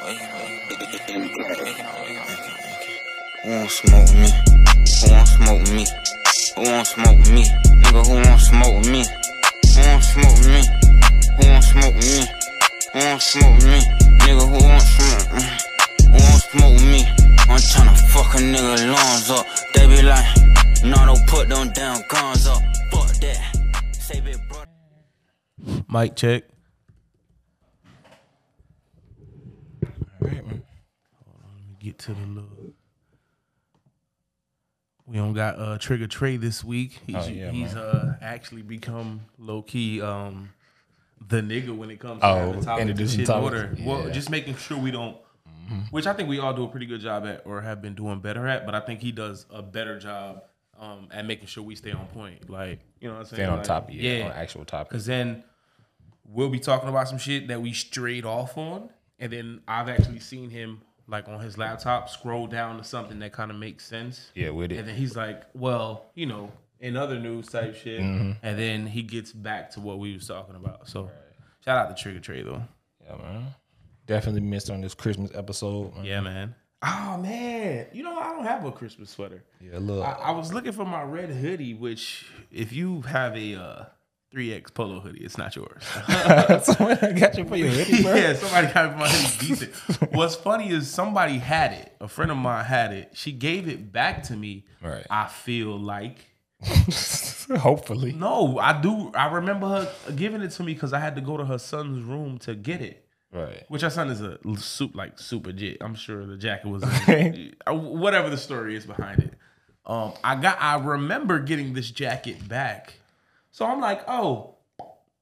Who won't smoke me? Who won't smoke me? Who won't smoke me? Nigga, who won't smoke me? Who won't smoke me? Who won't smoke me? Who won't smoke me? Nigga, who won't smoke? me? Who won't smoke me? I'm tryna fuck a nigga lawns up. They be like, nah, don't put them damn guns up. Fuck that. Save it, bro. Mic check. All right, man. Get to the little. We don't got uh Trigger Trey this week. He's Oh, yeah, he's uh actually become low key um the nigga when it comes to Oh, topics and introducing shit order. Well, Yeah. Mm-hmm. just making sure we don't. Which I think we all do a pretty good job at, or have been doing better at. But I think he does a better job um, at making sure we stay on point. Like you know what I'm saying? Staying on Like, top of yeah, yeah. on actual topic. Because then we'll be talking about some shit that we strayed off on. And then I've actually seen him like on his laptop scroll down to something that kind of makes sense. Yeah, with it. And then he's like, well, you know, in other news type shit. Mm-hmm. And then he gets back to what we was talking about. So shout out to Trigger Trey though. Yeah, man. Definitely missed on this Christmas episode. man. Yeah, man. Oh man. You know, I don't have a Christmas sweater. Yeah, look. I, I was looking for my red hoodie, which if you have a uh 3X polo hoodie, it's not yours. Someone got you for your hoodie, bro. yeah, somebody got my hoodie decent. What's funny is somebody had it. A friend of mine had it. She gave it back to me. Right. I feel like Hopefully. no, I do. I remember her giving it to me because I had to go to her son's room to get it. Right. Which her son is a soup like super jet. I'm sure the jacket was uh, whatever the story is behind it. Um, I got. I remember getting this jacket back, so I'm like, oh,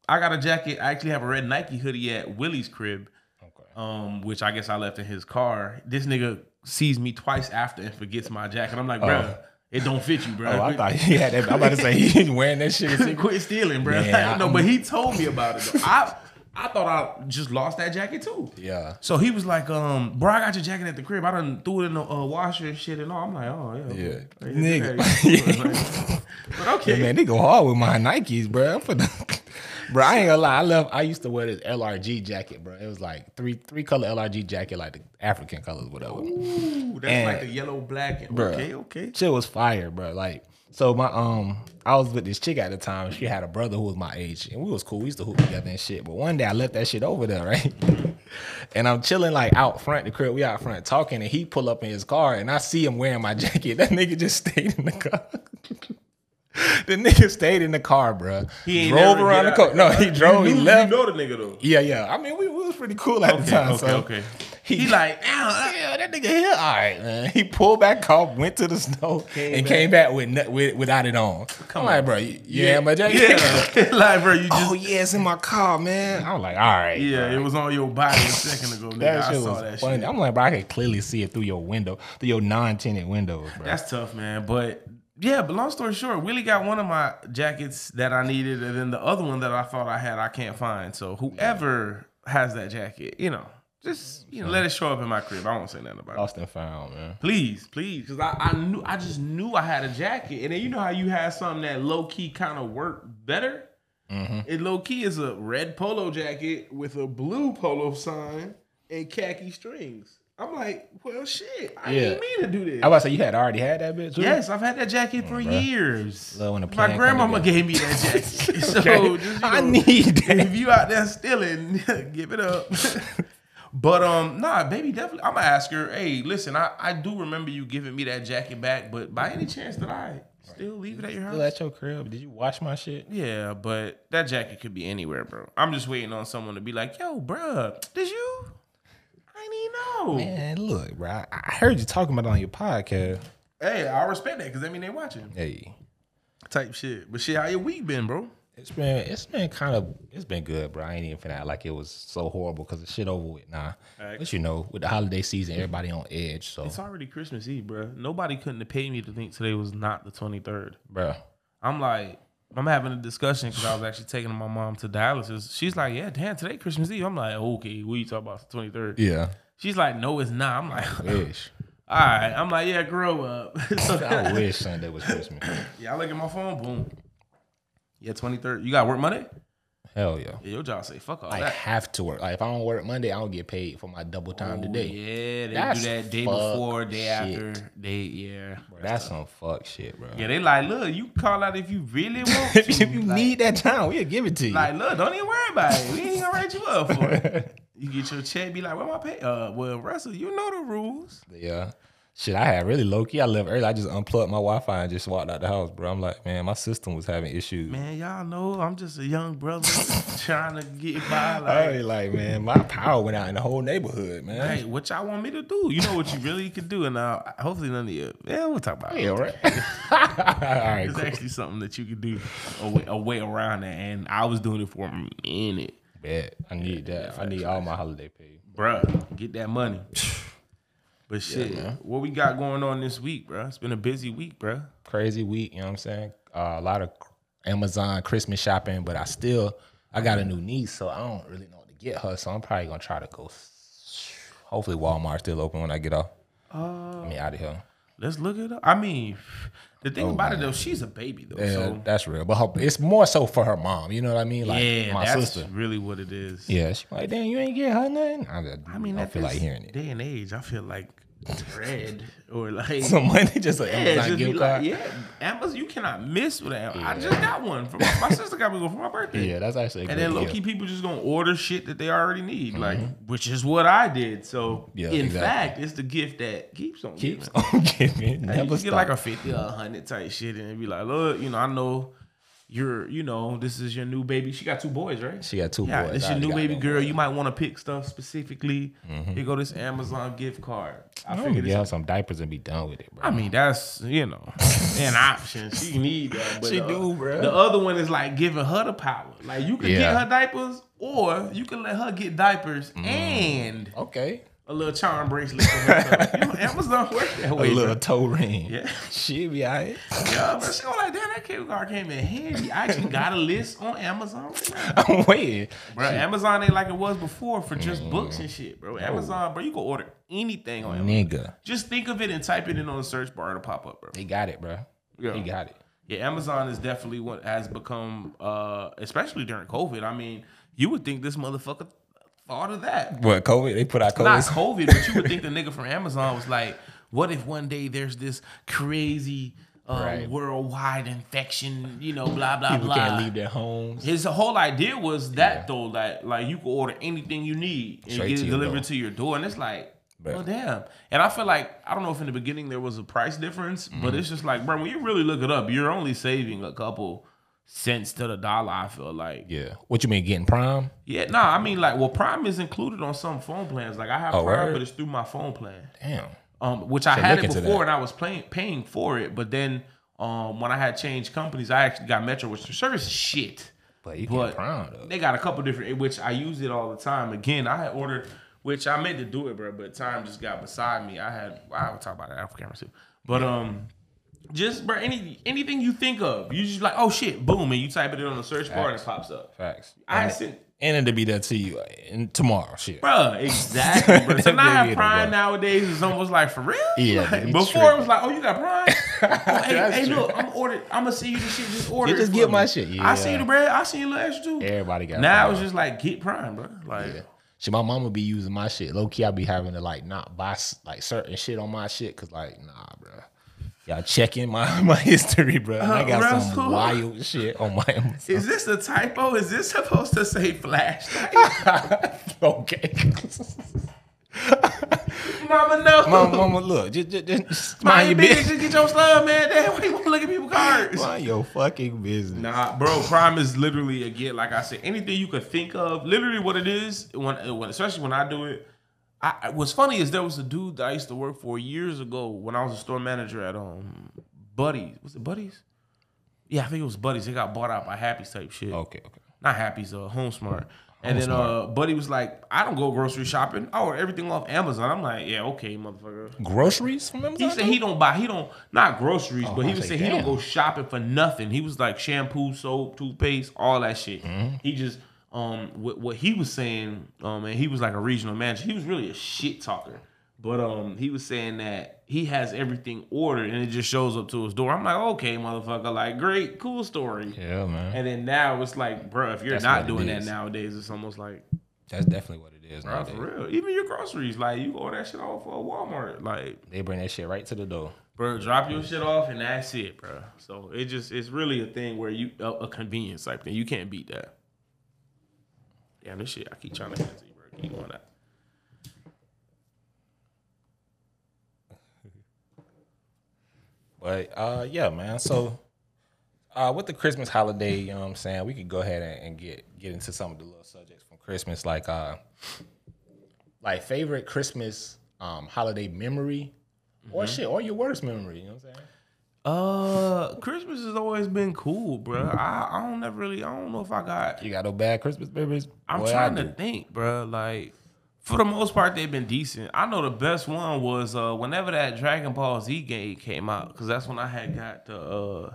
I got a jacket. I actually have a red Nike hoodie at Willie's crib, Okay. um, which I guess I left in his car. This nigga sees me twice after and forgets my jacket. I'm like, bro, it don't fit you, bro. Oh, I thought he had that. I'm about to say he ain't wearing that shit. Quit- Quit stealing, bro. Yeah, no, but he told me about it. Though. I I thought I just lost that jacket too. Yeah. So he was like, um, bro, I got your jacket at the crib. I done threw it in the uh, washer and shit and all. I'm like, oh, yeah. Yeah. Yeah, Nigga. yeah. but okay. Yeah, man, they go hard with my Nikes, bro. I'm finna- bro, I ain't gonna lie. I love. I used to wear this LRG jacket, bro. It was like three three color LRG jacket, like the African colors, whatever. Ooh, that's And- like the yellow, black. And, Bruh. okay, okay. Shit was fire, bro. Like, so my um, I was with this chick at the time. She had a brother who was my age, and we was cool. We used to hoop together and shit. But one day I left that shit over there, right? and I'm chilling like out front the crib. We out front talking, and he pull up in his car, and I see him wearing my jacket. That nigga just stayed in the car. the nigga stayed in the car, bro. He drove around the car. No, he drove. You he knew- left. You know the nigga though. Yeah, yeah. I mean, we, we was pretty cool at the time. okay, so okay. He, He like, "Ow, yeah, that nigga here. All right, man. He pulled back off, went to the snow, Came and back. came back with, with without it on. I'm like, bro, you, yeah, my jacket. Yeah, like, bro, you just. oh yeah, it's in my car, man. I'm like, all right. yeah, bro. it was on your body a second ago, nigga. That I shit saw was that funny. shit. I'm like, bro, I could clearly see it through your window, through your non-tinted windows, bro. That's tough, man. But yeah, but long story short, Willie got one of my jackets that I needed, and then the other one that I thought I had, I can't find. So whoever has that jacket, you know, just you know, let it show up in my crib. I won't say nothing about it. lost and found, man. Please, please, because I, I knew I just knew I had a jacket, and then you know how you had something that low key kind of worked better. Mm-hmm. It low key is a red polo jacket with a blue polo sign and khaki strings. I'm like, well, shit, I Yeah. didn't mean to do this. I was about to say you had already had that bitch. too? Yes, I've had that jacket for years. Love when the My grandmama gave me that jacket. so Okay. just, you I need that. if you out there stealing, give it up. but um, nah, baby, definitely. I'm gonna ask her. Hey, listen, I, I do remember you giving me that jacket back, but by any chance did I still leave it at your house? Still at your crib? Did you wash my shit? Yeah, but that jacket could be anywhere, bro. I'm just waiting on someone to be like, "Yo, bruh, did you?" I didn't know. Man, look, bro. I I heard you talking about it on your podcast. Hey, I respect that because that mean they watching Hey, type shit. But shit, how your week been, bro? It's been it's been kind of it's been good, bro. I ain't even finna act like it was so horrible because the shit over with. Nah, Facts. but you know, with the holiday season, everybody on edge. So, It's already Christmas Eve, bro. Nobody couldn't have paid me to think today was not the 23rd. bro, I'm like, I'm having a discussion because I was actually taking my mom to dialysis. She's like, yeah, damn, today Christmas Eve. I'm like, okay, what you talking about, the 23rd? yeah, She's like, no, it's not. I'm like, all right. I'm like, yeah, grow up. so, I wish Sunday was Christmas. yeah, I look at my phone, boom. Yeah, 23rd. You got work Monday? Hell yeah. Yeah, your job say fuck all I that. have to work. Like if I don't work Monday, I don't get paid for my double time Oh, today. Yeah, they That's do that day before, day shit. after, day yeah. Bro, that's some fuck shit, bro. Yeah, they like, look, you call out if you really want if you like, need that time, we'll give it to you. like, look, don't even worry about it. We ain't gonna write you up for it. You get your check, be like, where my pay? Uh, well, Russell, you know the rules. yeah. Shit, I had really low key. I left early. I just unplugged my Wi Fi and just walked out the house, bro. I'm like, man, my system was having issues. Man, y'all know I'm just a young brother trying to get by. I Like, was like, man, my power went out in the whole neighborhood, man. hey, what y'all want me to do? You know what you really could do, and uh, hopefully none of you. Yeah, we'll talk about it. Yeah, right. All right, It's cool. actually something that you could do a way, a way around that, and I was doing it for a minute. Bet. I need that. I need all my holiday pay. Bruh, get that money. But shit, man. what we got going on this week, bro? It's been a busy week, bro. Crazy week, you know what I'm saying? Uh, a lot of Amazon Christmas shopping, but I still I got a new niece, so I don't really know what to get her. So I'm probably gonna try to go. Hopefully Walmart's still open when I get off. Uh, I mean out of here. Let's look it up. I mean, the thing Oh, about it though, she's a baby though. Yeah, so that's real. But her, it's more so for her mom. You know what I mean? Like yeah, my that's sister. really what it is. Yeah, she like, damn, you ain't get her nothing. I, I mean, I feel like hearing it. Day and age, I feel like bread or like Some money, just an Yeah, Amazon just gift like, yeah, Amazon. You cannot miss with Amazon. I just got one from my, my sister. Got me one for my birthday. Yeah, that's actually a And then low key people just gonna order shit that they already need, mm-hmm. like which is what I did. So Yeah, in exactly. fact, it's the gift that keeps on keeps giving. on giving. Like, Never you get like a fifty or a hundred type shit, and be like, look, you know, I know you're, you know, this is your new baby. She got two boys, right? she got two Yeah, boys. this I your new baby girl. boys. You might want to pick stuff specifically. Mm-hmm. Here go this Amazon gift card. I I'm figured gonna get her some diapers and be done with it, bro. I mean, that's you know an option. She need that. But She the, do, bruh. The other one is like giving her the power. Like you can Yeah. get her diapers, or you can let her get diapers Mm. and okay. A little charm bracelet. You know, Amazon works that way. A little bruh. toe ring. Yeah. She be alright. Yeah, but she was like, damn, that gift card came in handy. I actually got a list on Amazon right. I'm waiting. Bro, Amazon ain't like it was before for just Mm. books and shit, bro. Amazon, bro, you can order anything on Amazon. Nigga. Just think of it and type it in on the search bar, it'll pop up, bro. He got it, bro. Yeah. He got it. Yeah, Amazon is definitely what has become, uh, especially during COVID. I mean, you would think this motherfucker thought of that. What COVID? They put out COVID. Not COVID, but you would think the nigga from Amazon was like, what if one day there's this crazy um, Right. worldwide infection, you know, blah, blah, People blah. can't leave their homes. His whole idea was that though, like like you could order anything you need and Straight get it your delivered door. to your door, and it's like, well, damn. And I feel like I don't know if in the beginning there was a price difference, but Mm-hmm. it's just like, bro, when you really look it up, you're only saving a couple cents to the dollar. I feel like, yeah. What you mean getting prime? Yeah. No, nah, I mean like, well, Prime is included on some phone plans. Like I have Oh, Prime, word? but it's through my phone plan Damn. um, which I had it before and I was paying paying for it. But then um, when I had changed companies, I actually got Metro, which the service is shit. But you get But prime though. they got a couple different, which I use it all the time. Again, I had ordered, which I meant to do it, bro, but time just got beside me. I had, I would talk about that off camera too. But um, just bro, any anything you think of, you just like, oh shit, boom, and you type it in on the search bar and it pops up. Facts. I and, sent, and it'll be there to you uh, in tomorrow. Shit. bro, exactly, bro. So now I have Prime nowadays is almost like for real. Yeah, Like, before tripping. it was like, oh, you got Prime. Oh, hey, hey, look, I'm ordered. I'm gonna see you the shit. Just order. just it for get me. my shit. I see Yeah. the bread. I see a little extra too. Everybody got Now it's just like get Prime, bro. Like. Yeah. Shit, my mama be using my shit. Low key, I be having to like not buy like certain shit on my shit because like nah, bro. Y'all checking my my history, bro. And I uh, got Russell. some wild shit on my Amazon. Is this a typo? Is this supposed to say flashlight? okay. Mama, no. mama, mama, look, just, just, just Mind mind your business. Just get your stuff, man. Damn, why you want to look at people's cards? Mind your fucking business. Nah, bro. Prime is literally again, like I said, anything you could think of. Literally, what it is when, when especially when I do it. I, what's funny is there was a dude that I used to work for years ago when I was a store manager at um Buddies. Was it Buddies? Yeah, I think it was Buddies. They got bought out by Happy's type shit. Okay, okay. not Happy's, uh, Home Smart. And then uh, Buddy was like, I don't go grocery shopping. I order everything off Amazon. I'm like, yeah, okay, motherfucker. Groceries from Amazon? He said he don't buy, he don't, not groceries, but he was say, saying he don't go shopping for nothing. He was like shampoo, soap, toothpaste, all that shit. Mm-hmm. He just, um, what, what he was saying, um, and he was like a regional manager. He was really a shit talker. But um, he was saying that he has everything ordered and it just shows up to his door. I'm like, okay, motherfucker, like great, cool story. Yeah, man. And then now it's like, bro, if you're That's not doing that nowadays, it's almost like, That's definitely what it is. bro, nowadays. for real. Even your groceries, like you order that shit off of Walmart, like, They bring that shit right to the door. bro, drop your shit off and that's it, bro. So it just, it's really a thing where you a, a convenience type thing. You can't beat that. Damn, this shit, I keep trying to get to you, bro. Keep going that. But uh yeah, man. So uh with the Christmas holiday, you know what I'm saying, we could go ahead and, and get get into some of the little subjects from Christmas, like uh like favorite Christmas um holiday memory or shit, or your worst memory, you know what I'm saying? Uh, Christmas has always been cool, bro. I, I don't never really, I don't know if I got You got no bad Christmas memories? I'm Boy, I trying to do. think, bro. Like, for the most part, they've been decent. I know the best one was uh, whenever that Dragon Ball Z game came out, because that's when I had got the uh,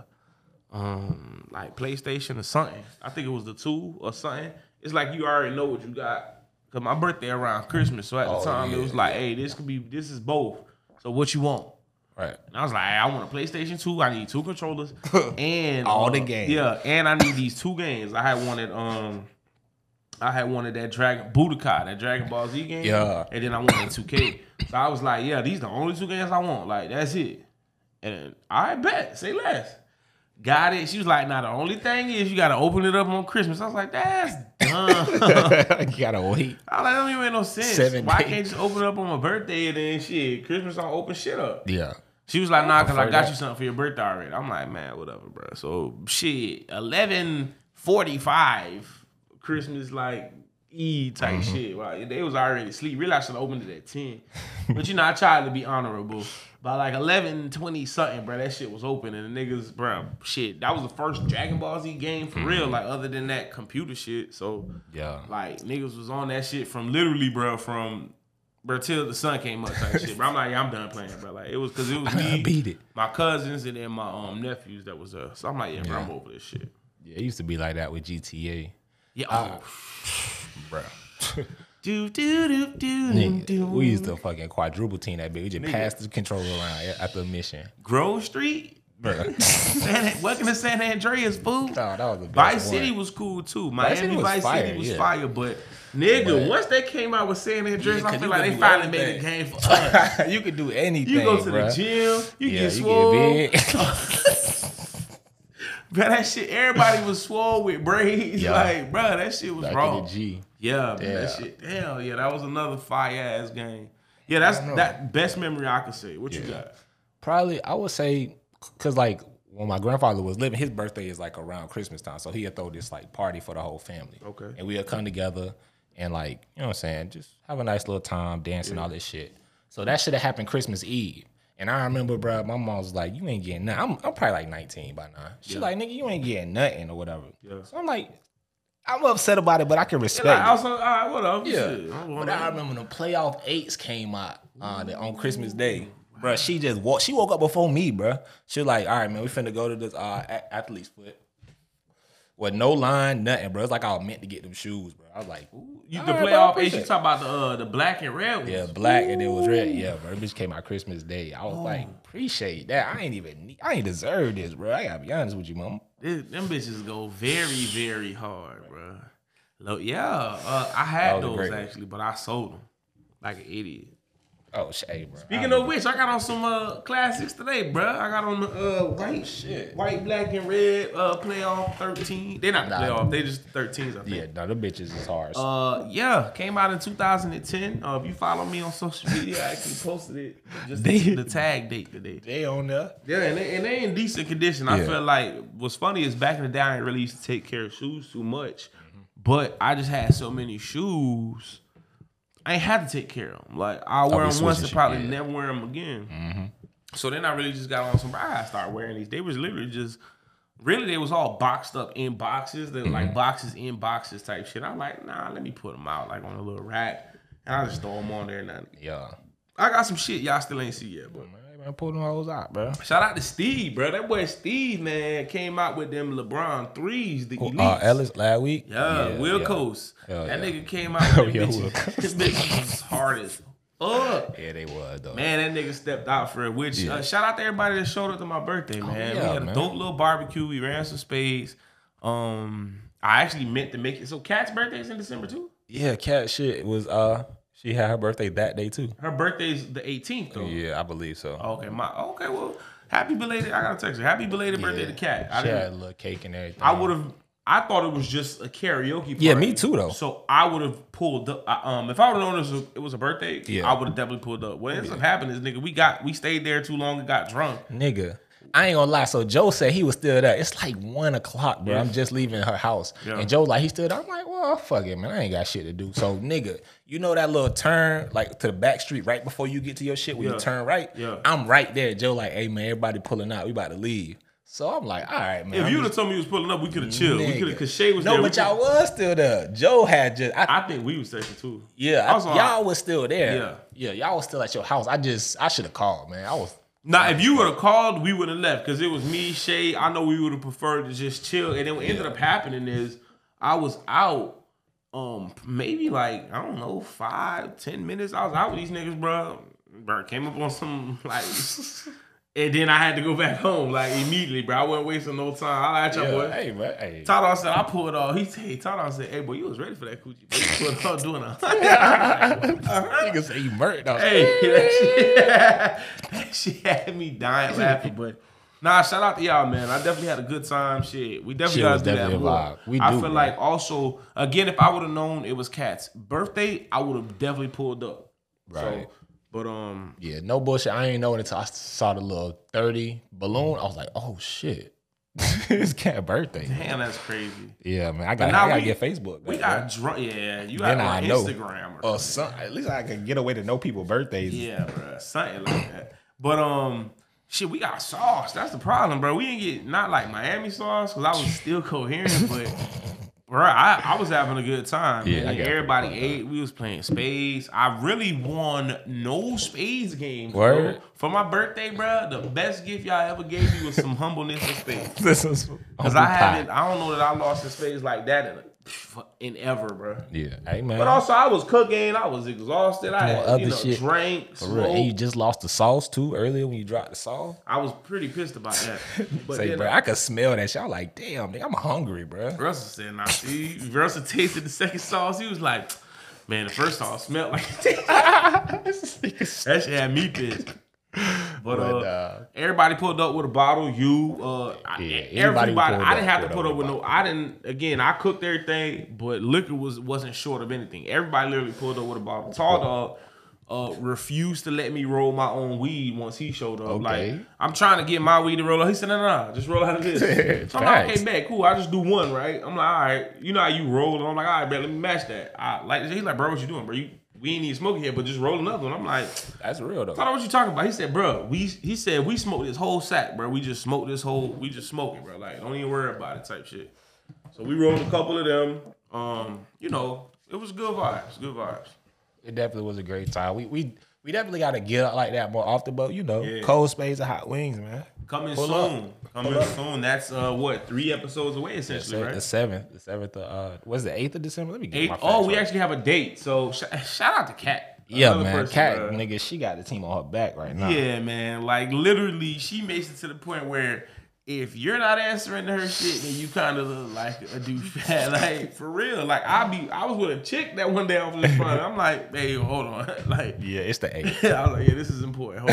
um, like PlayStation or something. I think it was the two or something. It's like you already know what you got. Cause my birthday around Christmas, so at the Oh, time it was like, hey, this could be, this is both. So what you want? Right. And I was like, I want a PlayStation 2. I need two controllers and All the uh, games. Yeah, and I need these two games. I had wanted um I had wanted that Dragon Budokai, that Dragon Ball Z game. Yeah. And then I wanted 2K. so I was like, yeah, these the only two games I want. Like, that's it. And I bet, say less. Got it. She was like, now the only thing is you gotta open it up on Christmas. I was like, that's dumb. you gotta wait. I was like, that don't even make no sense. Seven Why days. can't you just open it up on my birthday and then shit? Christmas don't open shit up. Yeah. She was like, nah, cause I got that. you something for your birthday already. I'm like, man, whatever, bro. So shit, eleven forty five, Christmas like E type Mm-hmm. shit. Right? They was already asleep. Really, I should have opened it at ten. but you know, I tried to be honorable. By like eleven twenty something, bro, that shit was open and the niggas, bro, shit. That was the first Dragon Ball Z game for real. Like other than that computer shit. So Yeah. like niggas was on that shit from literally, bro, from bro till the sun came up type shit. Bro, I'm like, yeah, I'm done playing, bro. Like it was because it was me, beat it. my cousins, and then my um nephews that was there. So I'm like, yeah, bro, I'm over this shit. Yeah, it used to be like that with GTA. Yeah, Ah. oh, Bro. do do do do Nigga, do. we used to fucking quadruple team that bitch. We just passed the controller around after a mission. Grove Street. Bro. San, welcome to San Andreas, fool. Oh, that was the Vice one. City was cool too. Vice City Miami was Vice fire, City was yeah. fire, but nigga, But- once they came out with San Andreas, Yeah, I feel like they finally made a game for us. you could do anything. You go to bruh. the gym, you yeah, get you swole. get big. Bro, that shit, everybody was swole with braids. Yeah. Like, bro, that shit was Back the G. Yeah, man, that shit. Hell yeah, that was another fire ass game. Yeah, that's that best memory I could say. What you got? Probably, I would say, cause like when my grandfather was living, his birthday is like around Christmas time, so he'd throw this like party for the whole family. Okay. and we'd come together and like you know what I'm saying, just have a nice little time, dancing, all this shit. So that should have happened Christmas Eve. And I remember, bro, my mom was like, "You ain't getting nothing." I'm, I'm probably like 19 by now. She like, "Nigga, you ain't getting nothing or whatever." Yeah. So I'm like, I'm upset about it, but I can respect. Like, it. also, all right, what up? Yeah. I But. I remember the playoff eights came out uh, the- on Christmas Day. Bruh, she just woke. She woke up before me, bruh. She was like, "All right, man, we finna go to this uh, a- athlete's foot." With no line, nothing, bro. It's like I was meant to get them shoes, bro. I was like, Ooh, You all the right, bro, playoff appreciate eight. You talk about the uh, the black and red ones. Yeah, black and it was red. Yeah, bro. That bitch came out Christmas Day. I was like, Oh. appreciate that. I ain't even, need- I ain't deserve this, bro. I gotta be honest with you, mom. This- them bitches go very, very hard, bro. Look, yeah, uh, I had That was a those great actually, but I sold them like an idiot. Oh, shit, bro. Speaking of which, I got on some uh, classics today, bro. I got on the uh, white shit. white, black, and red uh, playoff thirteen. They're not the Nah. playoff. They just thirteens, I think. yeah, no, the bitches is hard. Uh, yeah, came out in 2010. Uh, if you follow me on social media, I actually posted it just They- the tag date today. they on there. Yeah, and they, and they in decent condition. I Yeah. feel like what's funny is back in the day, I didn't really used to take care of shoes too much, but I just had so many shoes. I had to take care of them. Like I wear them once and probably yeah. Mm-hmm. never wear them again. So then I really just got on some. I started wearing these. They was literally just. Really, they was all boxed up in boxes. They were like Mm-hmm. boxes in boxes type shit. I'm like, nah, let me put them out like on a little rack, and I just throw them on there. And I, Yeah. I got some shit y'all still ain't see yet, but Man, man, pull them hoes out, bro. Shout out to Steve, bro. That boy Steve, man, came out with them LeBron threes, the elites. Uh, Ellis last week. Yeah, Will yeah. Coast. Hell that yeah. nigga came out with them Yeah, Will bitches. His bitches was hard as up. Yeah, they was though. Man, that nigga stepped out for it. Which Yeah. uh, shout out to everybody that showed up to my birthday, man. yeah, we had a man. dope little barbecue. We ran some spades. Um, I actually meant to make it. So Cat's birthday is in December too. Yeah, cat shit was uh she had her birthday that day too. Her birthday's the 18th though. Yeah, I believe so. Okay, my okay. Well, happy belated. I gotta text her. Happy belated birthday to Cat. I she didn't. had a little cake and everything. I would have. I thought it was just a karaoke. Party. Yeah, me too, though. So I would have pulled up. Um, if I would have known it was a, it was a birthday, Yeah. I would have definitely pulled up. What ends up happening is, nigga, we got we stayed there too long and got drunk. Nigga, I ain't gonna lie. So Joe said he was still there. It's like one o'clock, bro. Yeah. I'm just leaving her house, Yeah. and Joe like he stood. there. I'm like, well, fuck it, man. I ain't got shit to do. So nigga, you know that little turn like to the back street right before you get to your shit when Yeah. you turn right. Yeah. I'm right there. Joe like, hey man, everybody pulling out. We about to leave. So I'm like, all right, man. If I'm you would have told me you was pulling up, we could have chilled. We could have, cause Shay was no, there. but y'all was still there. Joe had just, I, I think we was sexy too. yeah, I was all y'all right. was still there. Yeah. yeah, y'all was still at your house. I just, I should have called, man. I was. Now, if you would have called, we would have left because it was me, Shay. I know we would have preferred to just chill. And then what ended up happening is I was out, um, maybe like I don't know, five, ten minutes. I was out with these niggas, bro. Bro, came up on some like, and then I had to go back home like immediately, bro. I wasn't wasting no time. I at your Yeah, boy. hey, man, hey. Tadal said I pulled off. He said, Tadal said, "Hey, boy, you was ready for that coochie. But you pulled off doing a Nigga say you murdered. Hey, that shit, that shit had me dying laughing. But nah, shout out to y'all, man. I definitely had a good time. Shit, we definitely Shit gotta do that definitely a more. We I feel bro. like also again, if I would have known it was Cat's birthday, I would have definitely pulled up. Right. So, but um, Yeah, no bullshit. I ain't know it until I saw the little 30 balloon. I was like, oh shit. it's cat birthday. damn, that's crazy. Yeah, man. I got I gotta we- get Facebook. We back, got drunk. Yeah, you got on. Instagram or or some, at least I can get away to know people birthdays. Yeah, bro. Something like that. But um, shit, we got sauce. That's the problem, bro. We didn't get not like Miami sauce because I was still coherent, but bro, I, I was having a good time. Yeah, man. Everybody ate. We was playing spades. I really won no spades games. Word. Bro. For my birthday, bro, the best gift y'all ever gave me was some humbleness and spades. This is Cause I haven't, I don't know that I lost in spades like that in in ever, bro. Yeah, hey man. But also, I was cooking. I was exhausted. I Doing had, other you know, shit. drank, For real. And you just lost the sauce too earlier when you dropped the sauce. I was pretty pissed about that. But Say, then, bro, I could smell that shit. I was like, damn, nigga, I'm hungry, bro. Russell said, "Nah, see." Russell tasted the second sauce. He was like, "Man, the first sauce smelled like that shit had me pissed." But, But, uh, uh, everybody pulled up with a bottle. You, uh, I- Yeah, everybody. I didn't have to put up with no. I didn't. Again, I cooked everything, but liquor was wasn't short of anything. Everybody literally pulled up with a bottle. Tall dog. Uh, refused to let me roll my own weed once he showed up. Okay. Like I'm trying to get my weed to roll up. He said, "No, no, no, just roll out of this." so I'm like, "Okay, bet, cool. I just do one, right?" I'm like, "All right, you know how you roll?" And I'm like, "All right, bet, let me match that." I like he's like, "Bro, what you doing, bro? You, we ain't even smoking here, but just roll another one." I'm like, That's real though. I don't know what you talking about. He said, bro, we he said we smoked this whole sack, bro. We just smoked this whole we just smoke it, bro. Like, don't even worry about it type shit. So we rolled a couple of them. Um, you know, it was good vibes. Good vibes. It definitely was a great time. We we we definitely got to get out like that more often, but you know, Yeah. cold spades and hot wings, man. Coming Pull soon. Coming soon. That's uh what, three episodes away essentially, The right? seventh, the seventh, uh, was the eighth of December? Let me get Eight, my. oh, we right. actually have a date. So sh- shout out to Kat. Yeah, man. person, Cat, bro. nigga, she got the team on her back right now. Yeah, man. Like literally, she makes it to the point where if you're not answering to her shit, then you kind of look like a douchebag. like for real. Like I be, I was with a chick that one day was in front. I'm like, hey, hold on. like Yeah, it's the eighth. I was like, yeah, this is important.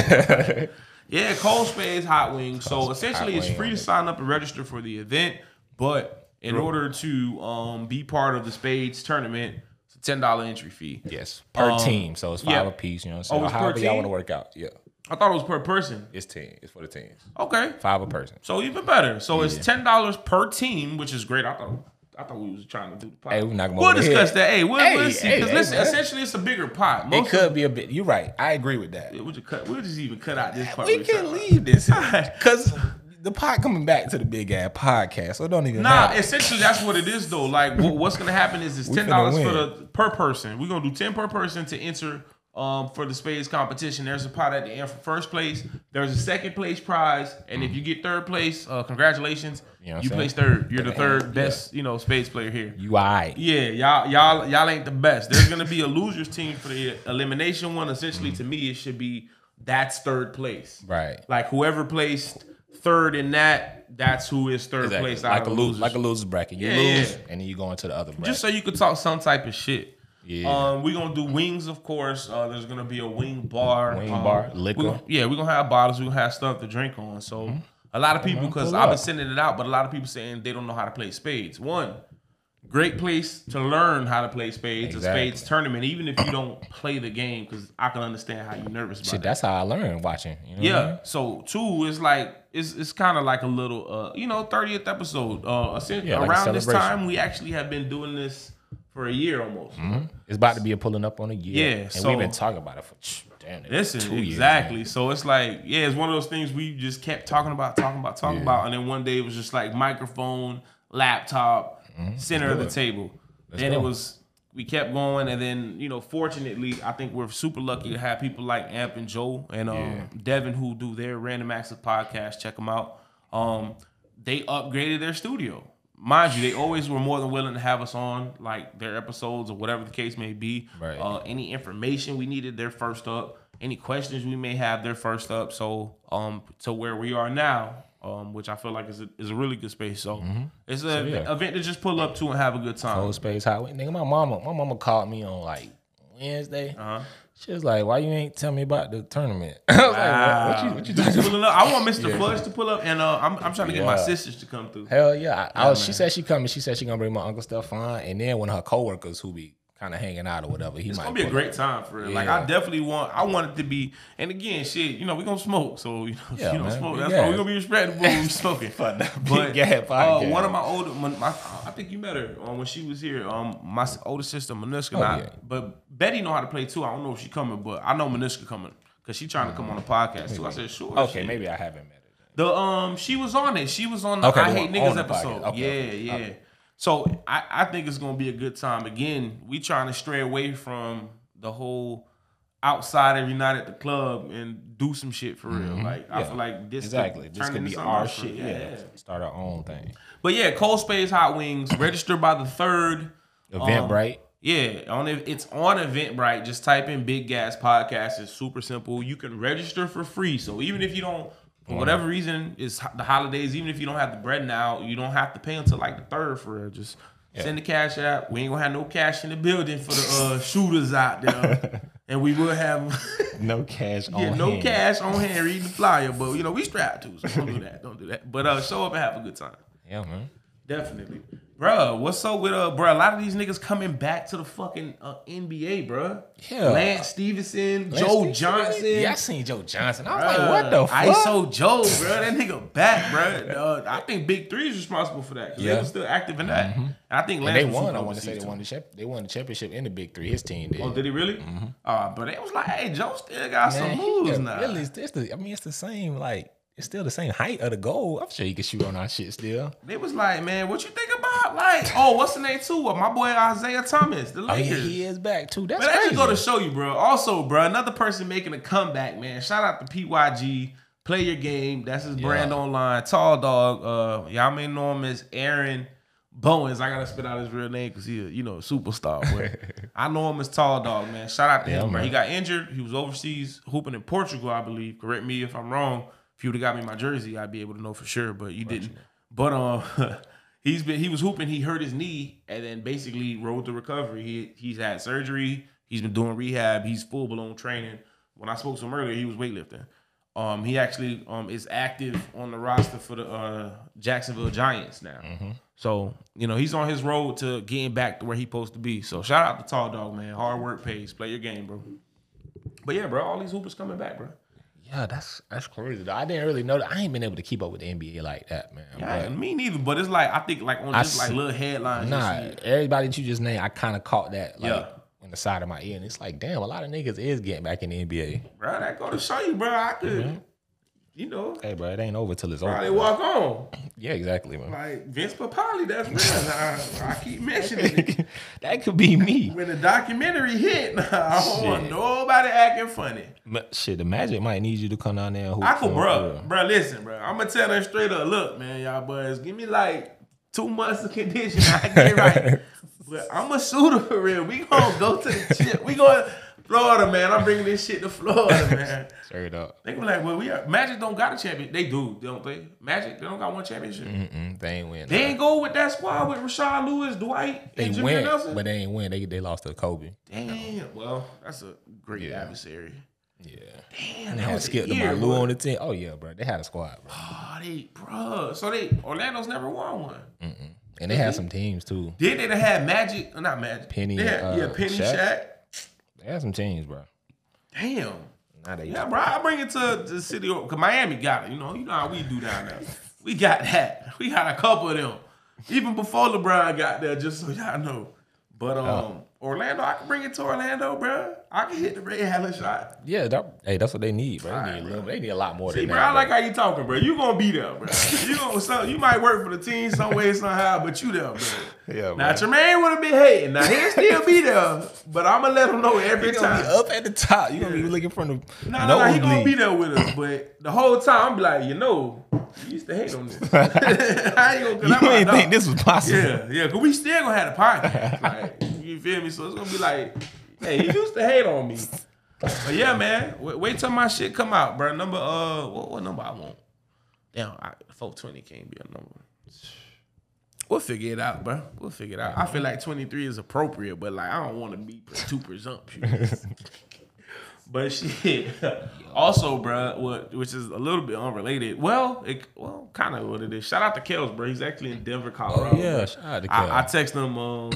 Yeah, Cold Spades Hot Wings. So Cold essentially, it's free to sign up and register for the event, but in order to um, be part of the Spades tournament, it's a ten dollar entry fee. yes, per Um, team. So it's five yeah. apiece. You know what Oh, I'm saying? it's per However y'all want to work out. Yeah, I thought it was per person. it's ten. It's for the teams. Okay. Five a person. So even better. So it's ten dollars per team, which is great. I thought I thought we was trying to do the pot. Hey, we knock 'em We'll discuss head. that. Hey, we'll, Hey, we'll see. Because hey, listen, man. essentially it's a bigger pot. It Most could be a bit. You're right. I agree with that. Of, we'll just cut. We'll just even cut out this part. We can talking about. leave this because the pot coming back to the big ass podcast, so it don't even Nah, matter. essentially that's what it is though. Like what's gonna happen is it's ten dollars for the per person. We're gonna do ten per person to enter um, for the spades competition. There's a pot at the end for first place. There's a second place prize, and if you get third place, uh, congratulations. You know You place third. You're the Yeah. third best, you know, spades player here. You alright. Yeah, y'all, y'all, y'all ain't the best. There's gonna be a losers team for the elimination one. Essentially, to me, it should be that's third place. Right. Like whoever placed third in that, that's who is third Exactly. place. Like a lose, losers. like a losers bracket. You Yeah, lose, yeah. and then you go into the other bracket. just so you could talk some type of shit. Yeah. Um, we're gonna do wings, of course. Uh, there's gonna be a wing bar. Wing um, bar, liquor. gonna- yeah, we're gonna have bottles. We're gonna have stuff to drink on. So Mm-hmm. a lot of people, because I've been sending it out, but a lot of people saying they don't know how to play spades. One, great place to learn how to play spades. Exactly. A spades tournament, even if you don't play the game, because I can understand how you're nervous about Shit, it. that's how I learned watching. You know what I Yeah. mean? So two is like it's it's kind of like a little uh you know 30th episode. Uh Yeah, like around this time we actually have been doing this for a year almost. It's about to be a pulling up on a year. Yeah, and so- we've been talking about it for damn it, Listen, two years. exactly. so it's like, yeah, it's one of those things we just kept talking about, talking about, talking Yeah. about, and then one day it was just like microphone, laptop, center of the table. then go. it was we kept going, and then you know, fortunately, I think we're super lucky to have people like Amp and Joe and um, Yeah. Devin who do their Random Access podcast. Check them out. Um, they upgraded their studio. Mind you, they always were more than willing to have us on like their episodes or whatever the case may be. Right. Uh, any information we needed, they're first up. Any questions we may have, they're first up. So um, to where we are now, um, which I feel like is a, is a really good space. So it's an yeah. event to just pull up to and have a good time. Cold Space Highway. Nigga, my mama, my mama called me on like Wednesday. Uh-huh. She was like, "Why you ain't tell me about the tournament?" I was like, what, what you, what you Just pulling up. I want Mr. Fudge to pull up, and uh, I'm, I'm trying to get my sisters to come through. Hell yeah! I, I was, she said she coming. She said she gonna bring my uncle stuff fine, and then one of her coworkers who be kind of hanging out or whatever, he It's might gonna be a great up. time for it. Like I definitely want. I want it to be. And again, shit. You know, we gonna smoke. So you know, Yeah, you don't man. smoke. We That's gas. why we gonna be respectable when we smoking. Fuck that But big gap uh, one of my older, my, my, I think you met her um, when she was here. Um, my older sister Maniska, Oh, not- yeah. but Betty know how to play too. I don't know if she coming, but I know Maniska coming because she trying to come on the podcast too. I said sure. Okay, shit. maybe I haven't met her. The um, she was on it. She was on the Okay, I Hate Niggas episode. Okay, yeah, okay. yeah. So I, I think it's gonna be a good time. Again, we trying to stray away from the whole outside every night at the club and do some shit for real. Like I Mm-hmm. Yeah, feel like this could Exactly. This could be our shit. Yeah. Start our own thing. But yeah, Cold Spades Hot Wings. Register by the third. Eventbrite. Yeah, on it's on Eventbrite. Just type in Big Gas Podcast. It's super simple. You can register for free. So even if you don't, for whatever reason, it's the holidays. Even if you don't have the bread now, you don't have to pay until like the third for real. Just send the cash out. We ain't gonna have no cash in the building for the uh, shooters out there, and we will have no cash on yeah no hand. cash on hand reading the flyer. But you know we strapped to, so don't do that. Don't do that. But uh, show up and have a good time. Yeah, man. Definitely. Bruh, what's up with uh bro? A lot of these niggas coming back to the fucking uh, NBA, bro. Yeah. Lance Stephenson, Lance Joe Stephenson, Johnson. Yeah, I seen Joe Johnson. I was Bruh, like, what the fuck? ISO Joe, bro. That nigga back, bro. Uh, I think Big Three is responsible for that. 'cause They Yeah. was still active in that. And I think And Lance they won. I want to say they won the chap- they won the championship in the Big Three. His team did. Oh, did he really? Uh, but it was like, hey, Joe still got some moves yeah, now. Really, it's the, I mean, it's the same. Like, it's still the same height of the goal. I'm sure he can shoot on our shit still. They was like, man, what you think about? Like, oh, what's the name too? My boy Isaiah Thomas, the Oh, yeah, Lakers. he is back too. That's But that crazy. just go to show you, bro. Also, bro, another person making a comeback, man. Shout out to PYG. Play your game. That's his brand Yeah. online. Tall dog. Uh, y'all may know him as Aaron Bowens. I gotta spit out his real name because he, a, you know, superstar. But I know him as Tall Dog, man. Shout out to Yeah, him, bro. man. He got injured. He was overseas hooping in Portugal, I believe. Correct me if I'm wrong. If you would have got me my jersey, I'd be able to know for sure. But you didn't. But um, he's been he was hooping. He hurt his knee and then basically rode the recovery. He he's had surgery. He's been doing rehab. He's full blown training. When I spoke to him earlier, he was weightlifting. Um, he actually um is active on the roster for the uh, Jacksonville Giants now. So you know he's on his road to getting back to where he's supposed to be. So shout out to Tall Dog, man. Hard work pays. Play your game, bro. But yeah, bro, all these hoopers coming back, bro. Yeah, that's that's crazy. Though. I didn't really know that. I ain't been able to keep up with the NBA like that, man. Yeah, But- me neither. But it's like I think like on I just like see- little headlines. Nah, everybody that you just named, I kind of caught that like Yeah. on the side of my ear, and it's like, damn, a lot of niggas is getting back in the NBA. bro. That go to show you, bro. I could. Mm-hmm. You know, Hey, bro, it ain't over till it's over. probably over. walk on. Yeah, exactly, man. Like Vince Papale, that's real. I, I keep mentioning it. that could be me. When the documentary hit, I don't want nobody acting funny. Ma- Shit, the Magic might need you to come down there and hoop. I could, bro, bro. Listen, bro. I'm gonna tell them straight up. Look, man, y'all boys, give me like two months of condition. I get right. but I'm a shooter for real. We gonna go to the chip. We going Florida, man. I'm bringing this shit to Florida, man. Straight up. They be like, well, we are Magic don't got a champion. They do, don't they? Magic, they don't got one championship. Mm-mm, they ain't win. They ain't go with that squad with Rashard Lewis, Dwight, They and Jameer win, Nelson. but they ain't win. They they lost to Kobe. Damn. Well, that's a great Yeah. adversary. Yeah. Damn, they that had was Skip a to my Lou on the team. Oh yeah, bro. They had a squad, bro. Oh, they, bro. So they Orlando's never won one. And they had some teams too. Did they have Magic? Not Magic. Penny, They had, uh, yeah, Penny, Shaq. Shaq. They had some teams, bro. Damn. Now they Yeah, bro. I bring it to the city because Miami got it. You know, you know how we do down there. We got that. We got a couple of them. Even before LeBron got there, just so y'all know. But um, Orlando, I can bring it to Orlando, bro. I can hit the Ray Allen shot. Yeah, that, hey, that's what they need, bro. They Alright, need, a bro. little, they need a lot more See, than bro, that. I like how you talking, bro. You gonna be there, bro. You gonna some, you might work for the team some way somehow, but you there, bro. Yeah, Now bro. Jermaine would have been hating. Now he'll still be there, but I'm gonna let him know every You gonna time. be up at the top. You gonna be looking from the No, no, no, he gonna be there with us, but the whole time I'm be like, you know, you used to hate on this. I ain't gonna, You like, think "Dog." this was possible. Yeah, yeah, cause we still gonna have a podcast. Like, you feel me? So it's gonna be like, hey, he used to hate on me. But yeah, man, wait, wait till my shit come out, bro. Number uh, what, what number I want? Damn, I, 420 can't be a number. We'll figure it out, bro. We'll figure it out. I feel like 23 is appropriate, but like I don't want to be too presumptuous. but shit. Also, bro, what which is a little bit unrelated. Well, it well, kind of what it is. Shout out to Kels, bro. He's actually in Denver, Colorado. Oh, yeah, shout out to I, I Kels. text him. Um,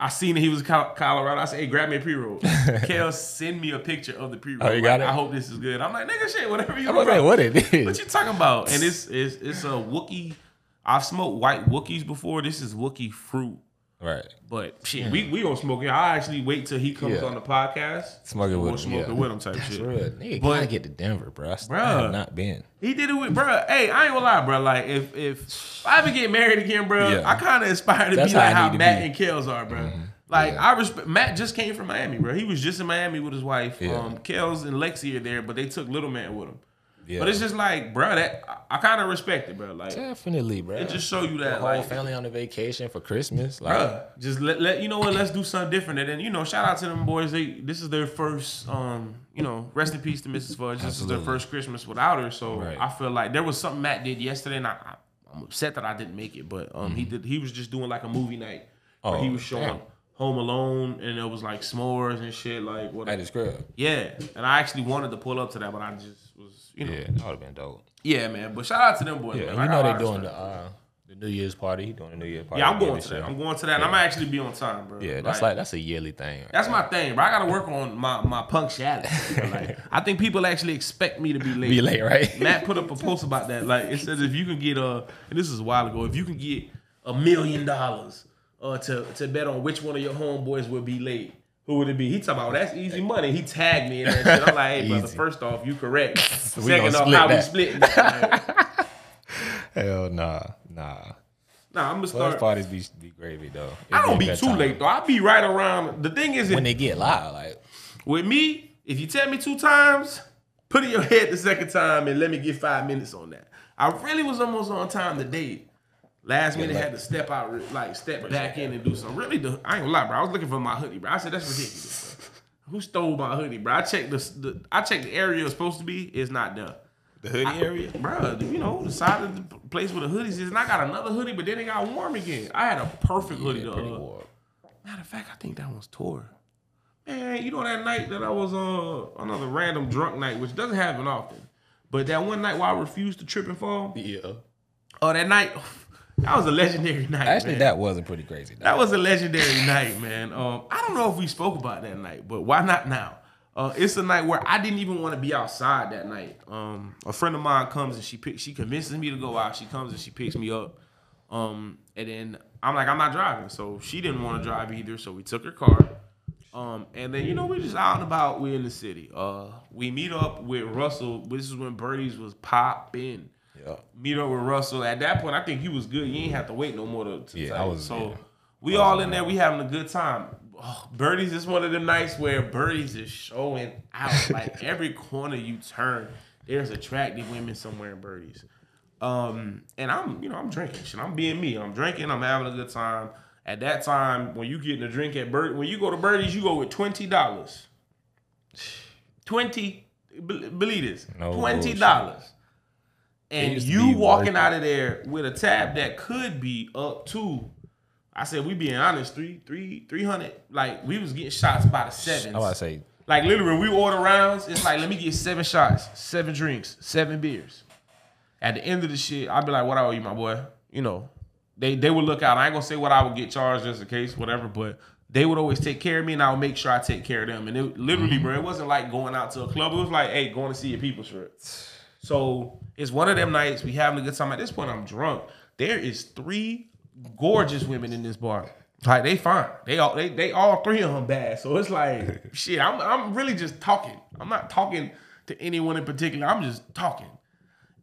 I seen that he was Colorado. I said, "Hey, grab me a pre roll." Kels, send me a picture of the pre roll. Oh, you got it? I hope this is good. I'm like, nigga, shit, whatever you I'm like, what it What is? you talking about? And it's it's it's a Wookie. I've smoked white Wookiees before. This is Wookie fruit. Right. But shit, we we gonna smoke it. I actually wait till he comes Yeah. on the podcast. Smoke it We'll with him. smoke yeah. it with him type For shit. real. Nigga But- gotta get to Denver, bro. I, s- I Bruh. have not been. He did it with, bro. Hey, I ain't gonna lie, bro. Like, if if I ever get married again, bro, Yeah. I kind of aspire to That's be like I how Matt be. Mm-hmm. and Kels are, bro. Like, I respect. Matt just came from Miami, bro. He was just in Miami with his wife. Yeah. Um, Kels and Lexi are there, but they took little man with him. Yeah. But it's just like, bro, that I, I kind of respect it, bro. Like, Definitely, bro. it just show you the that, whole like, family on the vacation for Christmas. Like, Bruh, just let, let you know what. Let's do something different. And then you know, shout out to them boys. They this is their first. Um, you know, rest in peace to Mrs. Fudge. This is their first Christmas without her. So Right. I feel like there was something Matt did yesterday, and I, I'm upset that I didn't make it. But um, he did. He was just doing like a movie night. where he Mm-hmm. Oh, was showing damn. Home Alone, and it was like s'mores and shit. Like what? at his crib. Yeah, and I actually wanted to pull up to that, but I just was, you know, Yeah, yeah, that would have been dope. Yeah, man. But shout out to them boys. Yeah, man. and I you know they're doing the uh, the New Year's party. Doing the New Year's party. Yeah, I'm going to that. I'm going to that. and I'm actually be on time, bro. Yeah, that's like, that's a yearly thing. right That's my thing, bro. I gotta work on my my punctuality. Like, I think people actually expect me to be late. Be late, right? Matt put up a post about that. Like it says if you can get a, and this is a while ago, if you can get a million dollars uh to to bet on which one of your homeboys will be late, who would it be? He talking about that's easy money. He tagged me in that shit. I'm like, hey brother, first off, you correct. we Second gonna off, split how we that. splitting that? Hell nah, nah. nah, I'm gonna Those start. parties be be gravy though. It I don't be be too time. late though. I be right around. The thing is, if when they get loud. Like With me, if you tell me two times, put in your head the second time and let me get five minutes on that. I really was almost on time today. Last minute like- had to step out, like step back in and do something. Really, the, I ain't gonna lie, bro. I was looking for my hoodie, bro. I said that's ridiculous. Bro. Who stole my hoodie, bro? I checked the, the I checked the area it's supposed to be. It's not there, the hoodie area. bro. You know the side of the place where the hoodies is, and I got another hoodie, but then it got warm again. I had a perfect hoodie. Yeah, to, pretty warm. Matter of fact, I think that one's tore. Man, you know that night that I was on uh, another random drunk night, which doesn't happen often, but that one night where I refused to trip and fall. Yeah. Oh, that night, that was a legendary night. Actually, man. that wasn't pretty crazy. Though. that was a legendary night, man. Um, I don't know if we spoke about that night, but why not now? Uh, it's a night where I didn't even want to be outside that night. Um, a friend of mine comes and she pick, she convinces me to go out. She comes and she picks me up. Um, and then I'm like, I'm not driving, so she didn't want to drive either. So we took her car. Um, and then you know we're just out and about. We're in the city. Uh, we meet up with Russell. This is when Birdies was popping. Yeah. Meet up with Russell. At that point, I think he was good. You ain't have to wait no more to. to Yeah, I was- So yeah. we all in there. We having a good time. Oh, Birdies is one of the nights where Birdies is showing out. Like every corner you turn, there's attractive women somewhere in Birdies. Um, and I'm, you know, I'm drinking shit. I'm being me. I'm drinking. I'm having a good time. At that time, when you getting a drink at Bird, when you go to Birdies, you go with twenty dollars. Twenty, be- believe this, No twenty dollars, and you walking out of there with a tab that could be up to. I said we being honest, three, three, three hundred. Like we was getting shots by the sevens. I was say, Like literally, we order rounds, it's like let me get seven shots, seven drinks, seven beers. At the end of the shit, I'd be like, "What I owe you, my boy?" You know, they they would look out. I ain't gonna say what I would get charged just in case, whatever. But they would always take care of me, and I would make sure I take care of them. And it literally, bro, it wasn't like going out to a club. It was like, hey, going to see your people shirt. So it's one of them nights we having a good time. At this point, I'm drunk. There is three gorgeous women in this bar. Like they fine. They all they they all three of them bad. So it's like shit. I'm I'm really just talking. I'm not talking to anyone in particular. I'm just talking.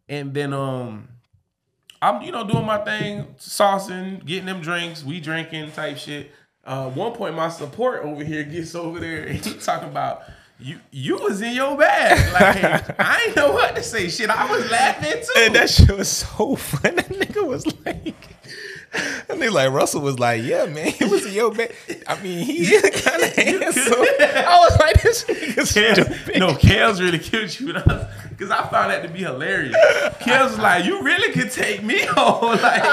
And then um I'm you know doing my thing, saucing, getting them drinks, we drinking type shit. Uh, one point my support over here gets over there and he talking about you you was in your bag. Like I ain't know what to say. Shit, I was laughing too. and that shit was so funny. That nigga was like, and they like Russell was like, yeah, man, he was in your bed. I mean, he is kind of handsome. I was like, this nigga Kels, no, Kels really killed you because I found that to be hilarious. Kels was like, "You really could take me home, like,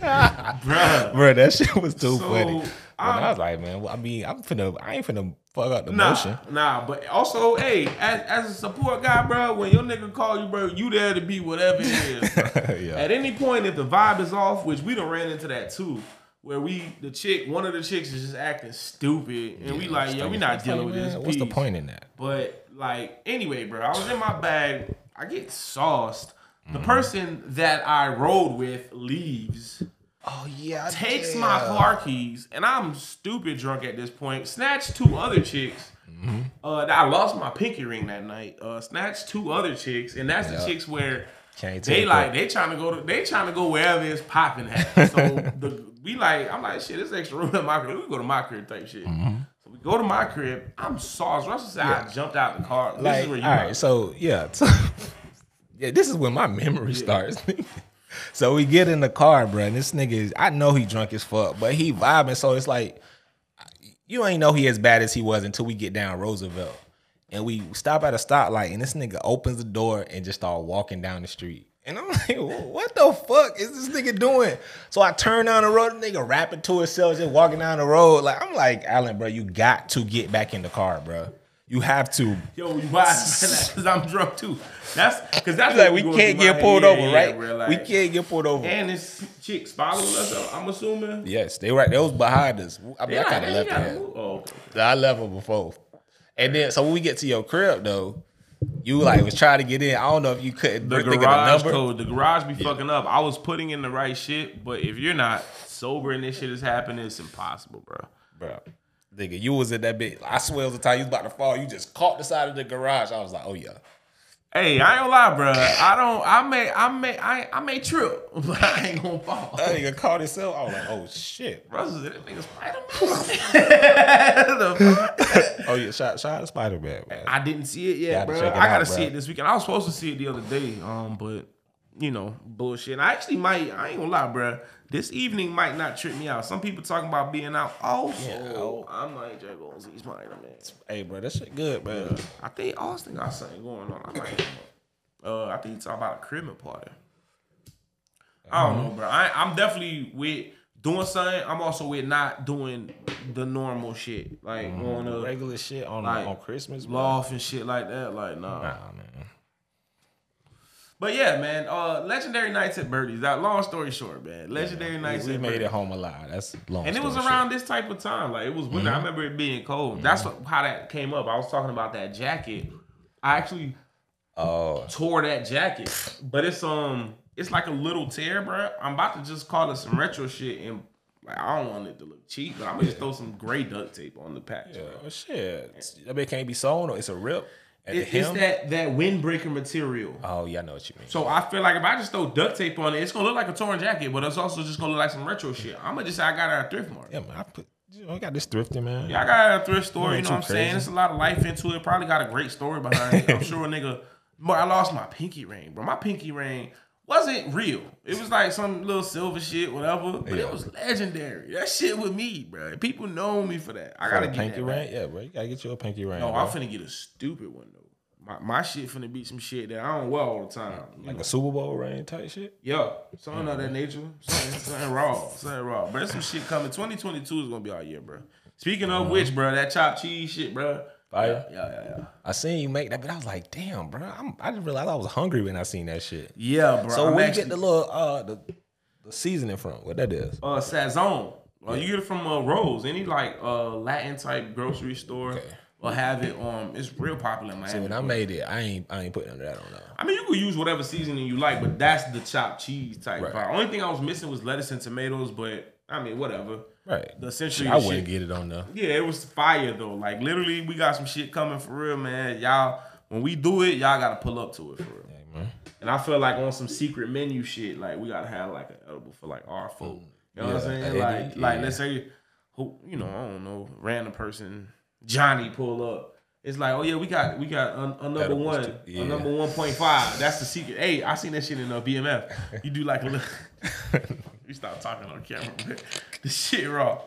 bruh." Bro, that shit was too So, funny. I was like, man, well, I mean, I'm finna, I ain't finna fuck up the Nah, motion. nah, but also, hey, as, as a support guy, bro, when your nigga call you, bro, you there to be whatever it is. yeah. At any point, if the vibe is off, which we done ran into that too, where we the chick, one of the chicks is just acting stupid, and we like, yo, we not It's dealing like, with this. man, What's the point in that? But like, anyway, bro, I was in my bag. I get sauced. The Mm-hmm. person that I rode with leaves, Oh yeah, takes my car keys, and I'm stupid drunk at this point. Snatched two other chicks. Mm-hmm. Uh, that I lost my pinky ring that night. Uh, snatched two other chicks, and that's Yeah. the chicks where Can't they take like that. they trying to go to they trying to go wherever it's popping at. So the we like I'm like shit. This extra room in my crib. We go to my crib type shit. Mm-hmm. So we go to my crib. I'm sauce. Russell said I jumped out the car. This Like, is where you all are. right, so yeah, so, yeah, this is when my memory starts. so we get in the car, bro, and this nigga is, I know he drunk as fuck, but he vibing, so it's like, you ain't know he as bad as he was until we get down Roosevelt. And we stop at a stoplight, and this nigga opens the door and just start walking down the street. And I'm like, what the fuck is this nigga doing? So I turn down the road, the nigga rapping to himself, just walking down the road. Like, I'm like, Alan, bro, you got to get back in the car, bro. You have to. Yo, you why? Because I'm drunk too. That's because that's like we can't get pulled head. over, Yeah, right? like- we can't get pulled over. And this chick's following us. Up, I'm assuming. yes, they right. They was behind us. I mean, Yeah, I kind of left her. Oh, okay. I left them before. And then, so when we get to your crib though, you like was trying to get in. I don't know if you couldn't The think of the garage number. code. The garage be fucking up. I was putting in the right shit, but if you're not sober and this shit is happening, it's impossible, bro. bro. Nigga, you was in that bit. I swear it was the time you was about to fall. You just caught the side of the garage. I was like, oh yeah. Hey, I ain't gonna lie, bro. I don't. I may. I may. I. I may trip, but I ain't gonna fall. That nigga caught himself. I was like, oh shit. Russell, that nigga Spider Man. Oh yeah, out to Spider Man, man. I didn't see it yet, Gotta bro. it I gotta out, see bro. it this weekend. I was supposed to see it the other day, um, but you know, bullshit. And I actually might. I ain't gonna lie, bro. This evening might not trip me out. Some people talking about being out. Oh, Yeah, so I might just go see Spider Man. Hey, bro, that shit good, man. I think Austin got something going on. I might. Uh, I think he's talking about a criminal party. I don't know, bro. I, I'm definitely with doing something. I'm also with not doing the normal shit, like going to Regular shit on Like, on Christmas, bro. loft and shit like that. Like, nah. Nah, man. But yeah, man. Uh, legendary nights at Birdie's. That long story short, man. Legendary nights We at made Birdie's. it home alive. That's long. And it was around this type of time. Like it was winter. I remember it being cold. That's what, how that came up. I was talking about that jacket. I actually. Oh, tore that jacket, but it's um, it's like a little tear, bro. I'm about to just call it some retro shit and Like I don't want it to look cheap, but I'm gonna just throw some gray duct tape on the patch. Yeah, bro. shit. That bit can't be sewn or it's a rip at It- it's that that windbreaker material. oh yeah, I know what you mean. So I feel like if I just throw duct tape on it, it's gonna look like a torn jacket, but it's also just gonna look like some retro hmm. shit. I'm gonna just say I got it at a thrift market. yeah, man, I put you know, I got this thrifting, man. Yeah, I got a thrift store. You know what I'm saying? It's a lot of life into it. Probably got a great story behind it. I'm sure a nigga. But I lost my pinky ring, bro. My pinky ring wasn't real. It was like some little silver shit, whatever. But Yeah. it was legendary. That shit with me, bro. People know me for that. I Got gotta a get pinky that ring? Yeah, bro. You gotta get you a pinky ring. No, bro. I'm finna get a stupid one though. My my shit finna be some shit that I don't wear all the time. Like know? a Super Bowl ring type shit. Yeah, something of that nature. Something, something raw. Something raw. But there's some shit coming. 2022 is gonna be our year, bro. Speaking of uh-huh. which, bro, that chopped cheese shit, bro. Fire. Yeah, yeah, yeah. I seen you make that, but I was like, damn, bro. I'm, I didn't realize I was hungry when I seen that shit. Yeah, bro. So I'm where actually, you get the little uh the, the seasoning from? What that is? uh Sazon. Uh, you get it from uh, Rose, any like uh Latin type grocery store. Okay. Or have it. Um, it's real popular in See, Miami. when I made it, I ain't I ain't putting of that on there. I mean, you could use whatever seasoning you like, but that's the chopped cheese type. Right. Only thing I was missing was lettuce and tomatoes, but I mean, whatever. Right. The essentially I wouldn't shit- get it on there. Yeah, it was fire though. Like literally, we got some shit coming for real, man. Y'all, when we do it, y'all gotta pull up to it for real. Man. And I feel like on some secret menu shit, like we gotta have like an edible for like our folk. You know what I'm saying? Like, like yeah. let's say, who you know, I don't know, random person, Johnny pull up. It's like, oh yeah, we got we got a, a number Edibles one, too. a number one point five. That's the secret. Hey, I seen that shit in uh, a BMF. You do like a little. we stop talking on camera, but the shit raw.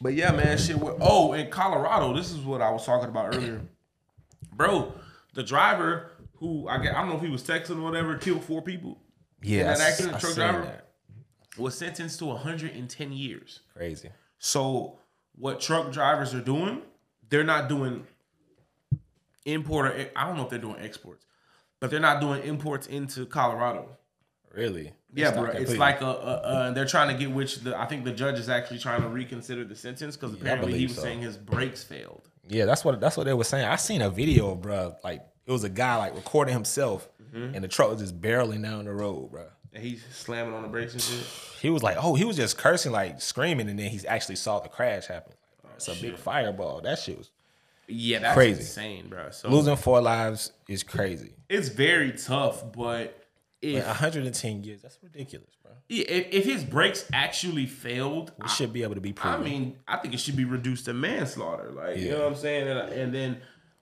But yeah, man, shit. wa- Oh, in Colorado, this is what I was talking about earlier, bro. The driver who I get, I don't know if he was texting or whatever, killed four people. Yeah, that I accident, I truck driver? that. Was sentenced to 110 years. Crazy. So what truck drivers are doing, they're not doing import or I don't know if they're doing exports, but they're not doing imports into Colorado. Really? Yeah, bro. It's like a, a, a they're trying to get which the I think the judge is actually trying to reconsider the sentence because apparently he was so. saying his brakes failed. Yeah, that's what that's what they were saying. I seen a video, bro. Like it was a guy like recording himself, Mm-hmm. and the truck was just barreling down the road, bro. And he's slamming on the brakes and shit. He was like, oh, he was just cursing, like screaming, and then he actually saw the crash happen. It's a big fireball. That shit was Yeah, that's Crazy. insane, bro. So losing four lives is crazy. it's very tough, but if, 110 years, that's ridiculous, bro. yeah, if if his brakes actually failed, It should be able to be proven. I mean, I think it should be reduced to manslaughter. Like, you know what I'm saying? And, and then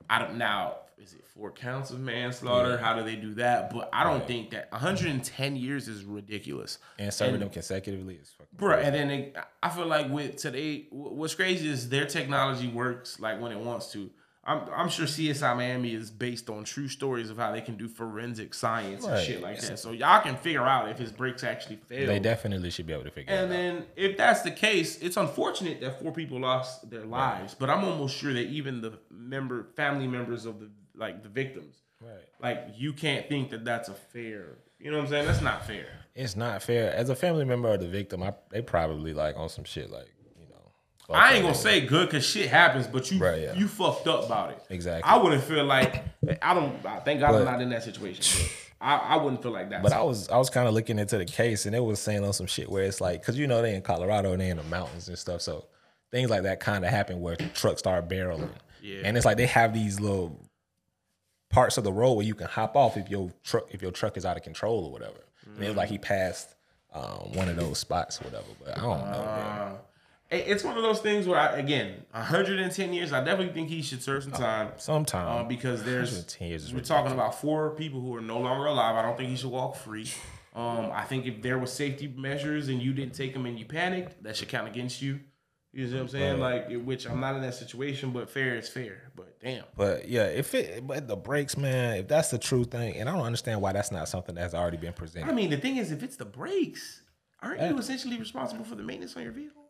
I don't now is it four counts of manslaughter? How do they do that? But I don't think that 110 years is ridiculous. and serving them consecutively is fucking Bro, and then they, I feel like with today, what's crazy is their technology works like when it wants to. I'm, I'm sure CSI Miami is based on true stories of how they can do forensic science and shit like that. So y'all can figure out if his brakes actually failed. They definitely should be able to figure And it out. And then if that's the case, it's unfortunate that four people lost their lives, but I'm almost sure that even the member family members of the like the victims, Right. like you can't think that that's a fair. You know what I'm saying? That's not fair. It's not fair. As a family member of the victim, I, they probably like on some shit like, fuck I ain't gonna say good because shit happens, but you Right, yeah. you fucked up about it. Exactly. I wouldn't feel like I don't. I Thank God I'm not in that situation. I, I wouldn't feel like that. But I was I was kind of looking into the case, and it was saying on some shit where it's like, cause you know they in Colorado and they in the mountains and stuff, so things like that kind of happen where trucks start barreling. Yeah. And it's like they have these little parts of the road where you can hop off if your truck if your truck is out of control or whatever. And it was like he passed um, one of those spots or whatever. But I don't know. Uh, it's one of those things where I, again, 110 years. I definitely think he should serve some time. Sometime Uh, because there's years we're talking about four people who are no longer alive. I don't think he should walk free. Um, I think if there was safety measures and you didn't take them and you panicked, that should count against you. You know what I'm saying? Like, which I'm not in that situation, but fair is fair. But damn, But yeah, if it but the brakes, man, if that's the true thing, and I don't understand why that's not something that's already been presented. I mean, the thing is, if it's the brakes, aren't you essentially responsible for the maintenance on your vehicle?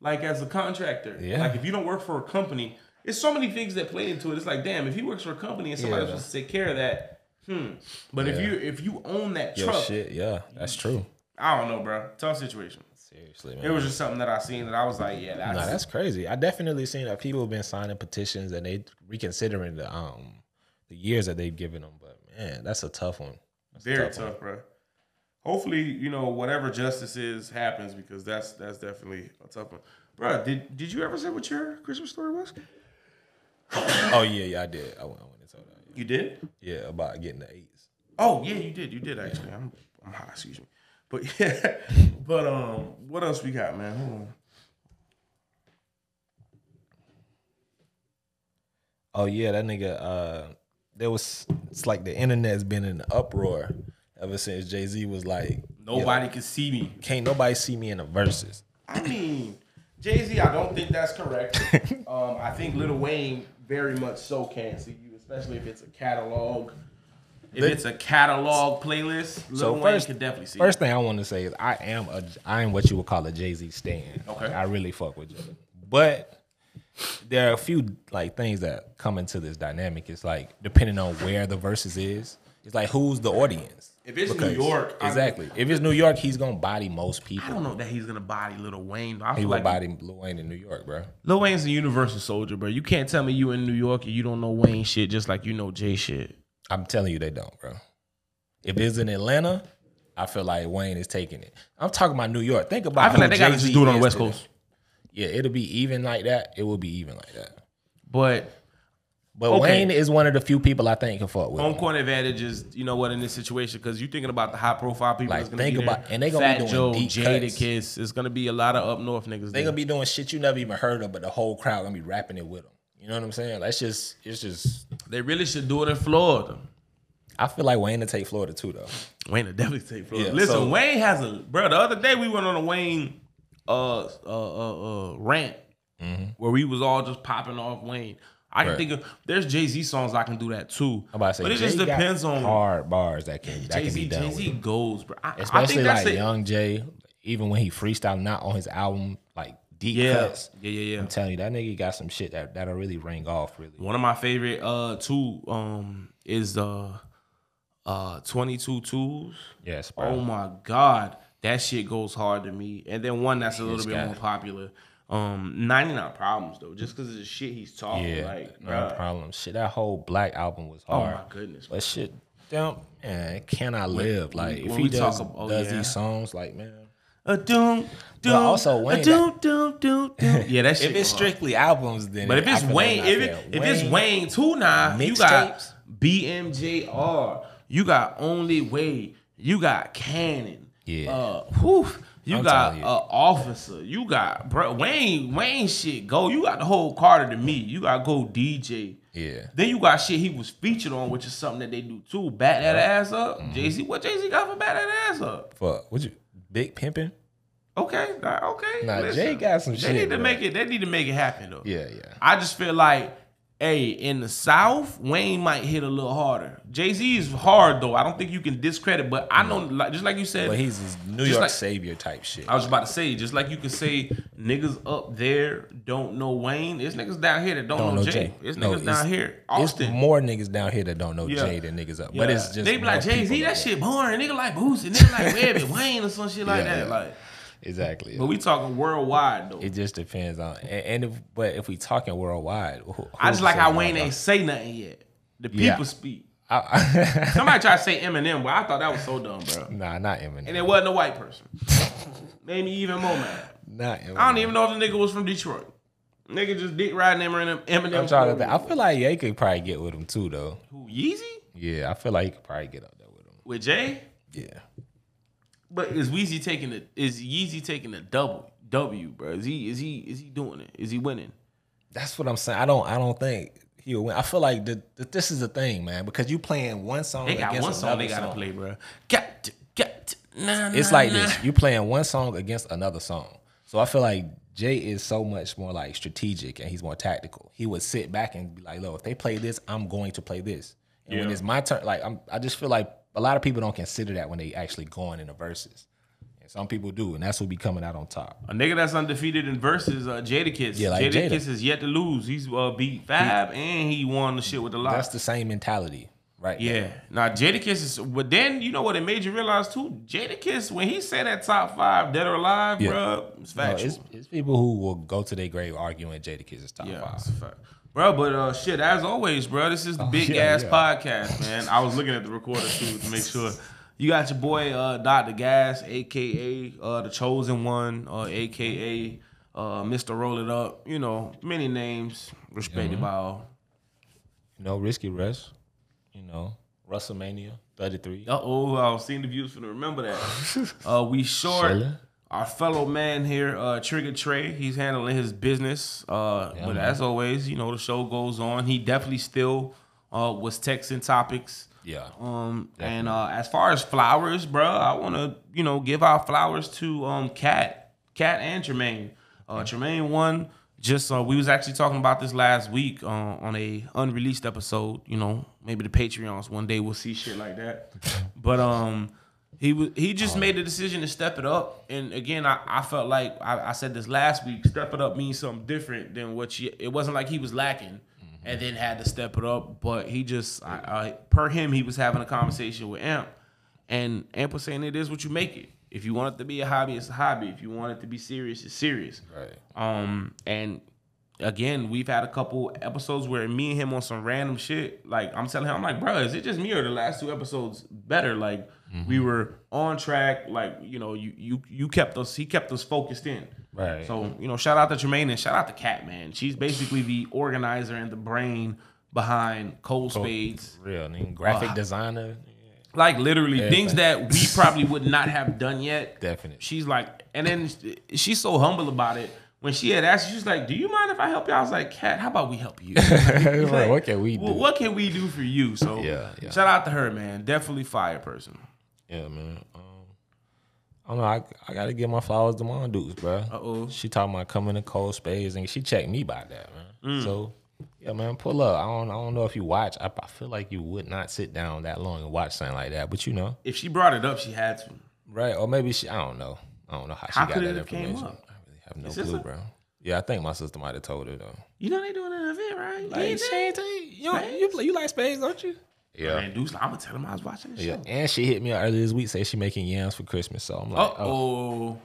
Like as a contractor, Yeah. Like if you don't work for a company, it's so many things that play into it. It's like, damn, if he works for a company and somebody's Yeah. supposed to take care of that, hmm. But if you if you own that Yo, truck, shit, yeah, that's true. I don't know, bro. Tough situation. Seriously, man. It was just something that I seen that I was like, yeah, that's, Nah, that's crazy. I definitely seen that people have been signing petitions and they reconsidering the um the years that they've given them. But man, that's a tough one. That's very tough one. tough, bro. Hopefully, you know, whatever justice is happens because that's that's definitely a tough one. Bro, did did you ever say what your Christmas story was? Oh yeah, yeah, I did. I went, I went and told her. You did? Yeah, about getting the eights. Oh yeah, you did. You did actually. I'm I'm high, excuse me. But yeah, but um, what else we got, man? Hold on. Oh yeah, that nigga. Uh, there was. It's like the internet's been in an uproar ever since Jay Z was like, Nobody can see me. "Can't nobody see me in the verses." I mean, Jay Z, I don't think that's correct. um, I think Lil Wayne very much so can see you, especially if it's a catalog. If it's a catalog playlist, Lil So Wayne first, can definitely see. first thing I want to say is I am a I am what you would call a Jay Z stan. Okay. I really fuck with Jay, but there are a few like things that come into this dynamic. It's like depending on where the verses is, it's like who's the audience. If it's New York, I- exactly. if it's New York, he's gonna body most people. I don't know that he's gonna body Lil Wayne. I he will like body Lil Wayne in New York, bro. Lil Wayne's a universal soldier, bro. You can't tell me you in New York and you don't know Wayne shit just like you know Jay shit. I'm telling you, they don't, bro. If it's in Atlanta, I feel like Wayne is taking it. I'm talking about New York. Think about. I feel like they gotta just do it on the West today. Coast. Yeah, it'll be even like that. It will be even like that. But But Okay. Wayne is one of the few people I think can fuck with. home court advantage is, you know what, in this situation, because you're thinking about the high profile people Like, think be there. about- and they gonna be doing Joe, deep Jada cuts. Kiss. It's gonna be a lot of up north niggas. They there. gonna be doing shit you never even heard of, but the whole crowd gonna be rapping it with them. You know what I'm saying? That's just it's just. They really should do it in Florida. I feel like Wayne to take Florida too, though. Wayne will definitely take Florida. Yeah, Listen, so- Wayne has a bro. The other day we went on a Wayne uh uh uh, uh rant where we was all just popping off Wayne. I can. Right. think of there's Jay Z songs I can do that too. I'm about to say, but it Jay just depends on hard bars that can that Jay can be Z. done. Jay Z goes, bro. I, I Especially that's like it. Young Jay, even when he freestyle not on his album, like deep Yeah. cuts. Yeah, yeah, yeah. I'm telling you, that nigga got some shit that that'll really ring off. Really, One of my favorite uh two um is the uh 22 Two's. yes, bro. Oh my god, that shit goes hard to me. And then one that's a little bit more popular. Um 99 problems though, just because of the shit he's talking yeah, like no bruh. problem. Shit, that whole Black album was hard. Oh my goodness. But shit, damn, man, can I live? Like if he does, talk ab- oh, does yeah. these songs, like man, A doom, doom, also Wayne. a Wayne, doom, doom, doom, doom. Yeah, that shit. if it's strictly albums, then But if it's Wayne, if, it, fair. if it's Wayne too now, you got BMJR, you got Only Way, you got Cannon. Yeah. Uh, whew, you I'm got uh, Officer. You got bro, Wayne. Wayne shit go. You got the whole Carter to me. You got Go DJ. yeah, Then you got shit he was featured on, which is something that they do too. Bat that ass up. Mm-hmm. Jay Z. What Jay Z got for bat that ass up? fuck, What you big pimping? Okay, nah, okay. Nah, Jay got some they shit, Need to bro. make it. They need to make it happen though. Yeah, yeah. I just feel like, hey, in the South, Wayne might hit a little harder. Jay Z is hard though. I don't think you can discredit, but I know, like, just like you said, But he's this New York like- savior type shit. I was about to say, just like you can say niggas up there don't know Wayne, there's niggas down here that don't, don't know know Jay. Jay. There's No, niggas down here. It's Austin. more niggas down here that don't know Yeah. Jay than niggas up. Yeah. But it's just they be like Jay Z, that shit boring. Nigga like Boosie, nigga like Webbie, Wayne or some shit like Yeah, that. Like, Exactly. but we talking worldwide though. It just depends on and, and if but if we talking worldwide, who- I just like how Wayne ain't say nothing yet. The people Yeah. speak. I, I, Somebody tried to say Eminem, but I thought that was so dumb, bro. nah, not Eminem. And it wasn't a white person. Made me even more mad. not Eminem. I don't even know if the nigga was from Detroit. Nigga just dick riding Eminem. Eminem. I'm trying to think. I feel like Ye could probably get with him too, though. Who Yeezy Yeah, I feel like he could probably get up there with him. with Jay? Yeah. But is Weezy taking the? Is Yeezy taking the double W, bro? Is he? Is he? Is he doing it? Is he winning? That's what I'm saying. I don't. I don't think he'll win. I feel like the, the, this is the thing, man, because you playing one song. They got against one song they gotta song. play, bro. Got to, got to, nah, nah, It's like nah. this. You playing one song against another song. So I feel like Jay is so much more like strategic and he's more tactical. He would sit back and be like, "Look, if they play this, I'm going to play this." And when it's my turn, like I'm, I just feel like a LOX of people don't consider that when they actually going in the verses. And some people do, and that's who be coming out on top. A nigga that's undefeated in verses, uh, Jadakiss. Yeah, like Jada. Jadakiss is yet to lose. He's uh, beat Fab and he won the shit with the lot. That's the same mentality, right? Yeah. Now Jadakiss is but then you know what it made you realize too? Jada Jadakiss, when he said that top five, dead or alive, Yeah. bruh, it's No, factual. it's, it's people who will go to their grave arguing Jada Jadakiss is top yeah, five. It's a fact. Bro, but uh shit, as always, bro, this is the big Oh, yeah, ass yeah. podcast, man. I was looking at the recorder too to make sure. You got your boy uh, Dr. Gas, aka uh, the Chosen One, uh, aka uh, Mr. Roll It Up. You know, many names respected by all. You know, risky rest. You know, WrestleMania 33. Uh oh, I was seeing the views for to remember that. uh, we short. Our fellow man here, uh, Trigger Trey. He's handling his business. Uh, Yeah, but man. as always, you know, the show goes on. He definitely still uh, was texting topics. Yeah. Um, and uh, as far as flowers, bro, I want to you know give our flowers to um Cat, Cat and Tremaine. Uh, Tremaine one just uh, we was actually talking about this last week uh, on a unreleased episode. You know, maybe the Patreons one day we'll see shit like that. But um, he was he just made the decision to step it up. And again, I, I felt like I, I said this last week. Step it up means something different than what you. It wasn't like he was lacking and then had to step it up. But he just, I, I, per him, he was having a conversation with Amp, and Amp was saying it is what you make it. If you want it to be a hobby, it's a hobby. If you want it to be serious, it's serious. Right. Um, and again, we've had a couple episodes where me and him on some random shit. Like I'm telling him, I'm like, bro, is it just me or the last two episodes better? Like we were on track. Like you know, you you you kept us. He kept us focused in. Right. So you know, shout out to Tremaine and shout out to Cat man. She's basically the organizer and the brain behind Cold Spades. Real. nigga. graphic Uh, designer. Like literally Everything. things that we probably would not have done yet. Definitely. She's like, and then she's so humble about it. When she had asked, she was like, "Do you mind if I help you?" I was like, "Cat, how about we help you? Like, what can we do? Well, what can we do for you?" So Yeah, yeah. shout out to her, man. Definitely fire person. Yeah, man. Um, I don't know. I, I got to give my flowers to Mom Dukes, bro. Uh oh. She talking about coming to cold spades, and she checked me by that, man. Mm. So, yeah, man, pull up. I don't, I don't know if you watch. I, I feel like you would not sit down that long and watch something like that, but you know, If she brought it up, she had to. right? Or maybe she. I don't know. I don't know how she got that it have came information. I really have no clue, bro. Yeah, I think my sister might have told her though. You know they doing an event, right? Like, You ain't you. You, you, you like spades, don't you? Yeah. Man, Deuce, I'm gonna tell him I was watching the Yeah, show. and she hit me up earlier this week, say she making yams for Christmas. So I'm like, oh.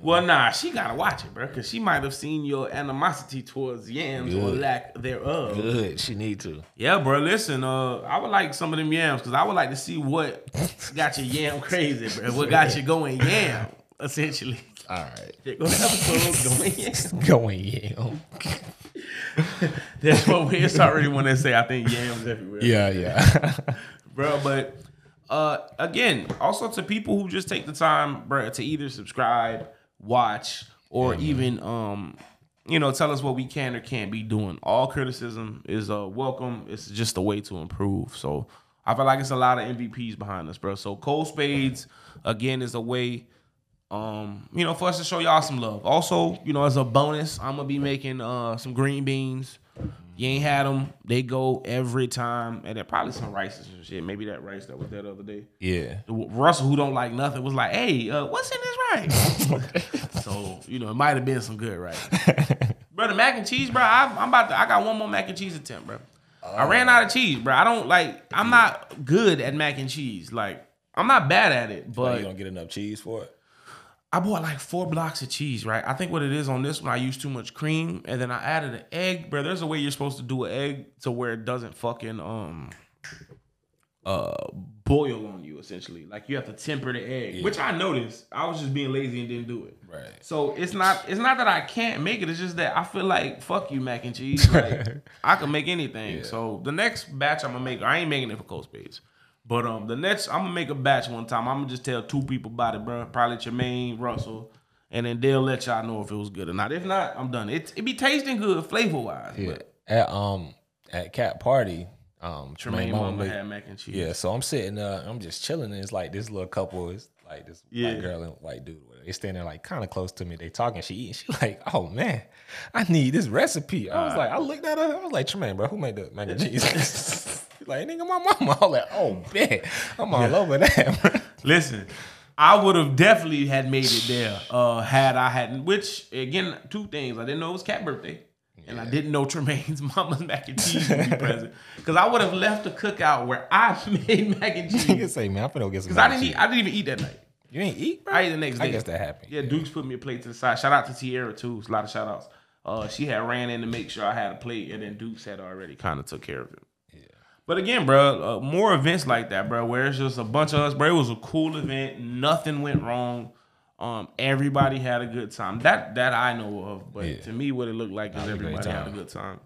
Well, nah, she gotta watch it, bro, because she might have seen your animosity towards yams or lack thereof. good. She need to. Yeah, bro. Listen, uh, I would like some of them yams because I would like to see what got you yam crazy, bro. What got you going yam, essentially. All right. Go episode going yam. Going yam. That's what we. It's already when they say I think yams everywhere. Yeah, yeah. bro. But uh, again, also to people who just take the time, bro, to either subscribe, watch, or even um, you know, tell us what we can or can't be doing. All criticism is uh welcome. It's just a way to improve. So I feel like it's a lot of MVPs behind us, bro. So Cold Spades again is a way. Um, you know, for us to show y'all some love. Also, you know, as a bonus, I'm gonna be making uh some green beans. You ain't had them; they go every time, and then probably some rice and some shit. Maybe that rice that was there the other day. yeah. Russell, who don't like nothing, was like, "Hey, uh, what's in this rice?" so you know, it might have been some good rice. bro, the mac and cheese, bro. I, I'm about to. I got one more mac and cheese attempt, bro. I ran out of cheese, bro. I don't like. I'm not good at mac and cheese. Like, I'm not bad at it, But but you don't get enough cheese for it. I bought like four blocks of cheese, right? I think what it is on this one, I used too much cream, and then I added an egg, bro. There's a way you're supposed to do an egg to where it doesn't fucking um uh boil on you, essentially. Like you have to temper the egg, which I noticed. I was just being lazy and didn't do it. Right. So it's not it's not that I can't make it. It's just that I feel like fuck you mac and cheese. Like I can make anything. So the next batch I'm gonna make, I ain't making it for Cold Spades. But um, the next I'm gonna make a batch one time. I'm gonna just tell two people about it, bro. Probably Jermaine, Russell, and then they'll let y'all know if it was good or not. If not, I'm done. It it be tasting good flavor wise. Yeah. But At um at cat party, um Tremaine Tremaine mama mama had mac and cheese. Yeah, so I'm sitting uh I'm just chilling and it's like this little couple is like this Yeah. white girl and white dude. They standing there like kind of close to me. They talking, she eating. She like, oh man, I need this recipe. I was like, I looked at her. I was like, Tremaine, bro, who made the mac and cheese? Like, nigga, my mama. I was like, oh man, I'm all over that. bro. Listen, I would have definitely had made it there uh, had I hadn't. Which again, two things: I didn't know it was cat birthday, and I didn't know Tremaine's mama's mac and cheese would be present. Because I would have left the cookout where I made mac and cheese. You can say, man, I'm finna go get some. Because I didn't eat. I didn't even eat that night. You ain't eat, bro. I ate the next day. I guess that happened. Yeah, Dukes put me a plate to the side. Shout out to Tierra too. It's a lot of shout outs. Uh, she had ran in to make sure I had a plate, and then Dukes had already kind of took care of it. But again, bro, uh, more events like that, bro, where it's just a bunch of us, bro. It was a cool event. Nothing went wrong. Um, everybody had a good time. That that I know of. But Yeah. to me, what it looked like is Had a everybody had a good time.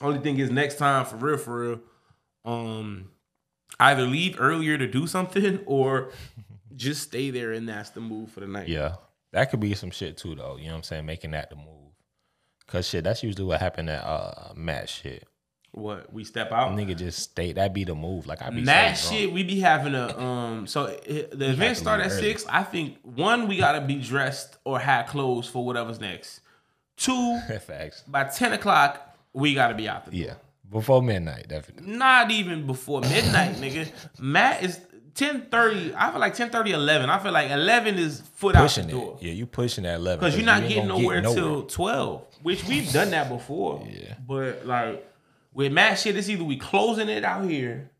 Only thing is, next time, for real, for real, um, either leave earlier to do something or just stay there and that's the move for the night. Yeah. That could be some shit too though. You know what I'm saying? Making that the move. Cause shit, that's usually what happened at uh Matt shit. What we step out. Nigga just stay that be the move. Like I be That so shit, we be having a um. So it, the event start at early. six. I think one, we gotta be dressed or have clothes for whatever's next. Two, by ten o'clock, we gotta be out the door. Yeah. Before midnight, definitely. Not even before midnight, nigga. Matt is ten thirty. I feel like 10 11. I feel like eleven is foot Pushing out the door. Yeah, you pushing that level. Because you're not you getting nowhere get till 12, which we've done that before. Yeah. But like with Matt shit, it's either we closing it out here,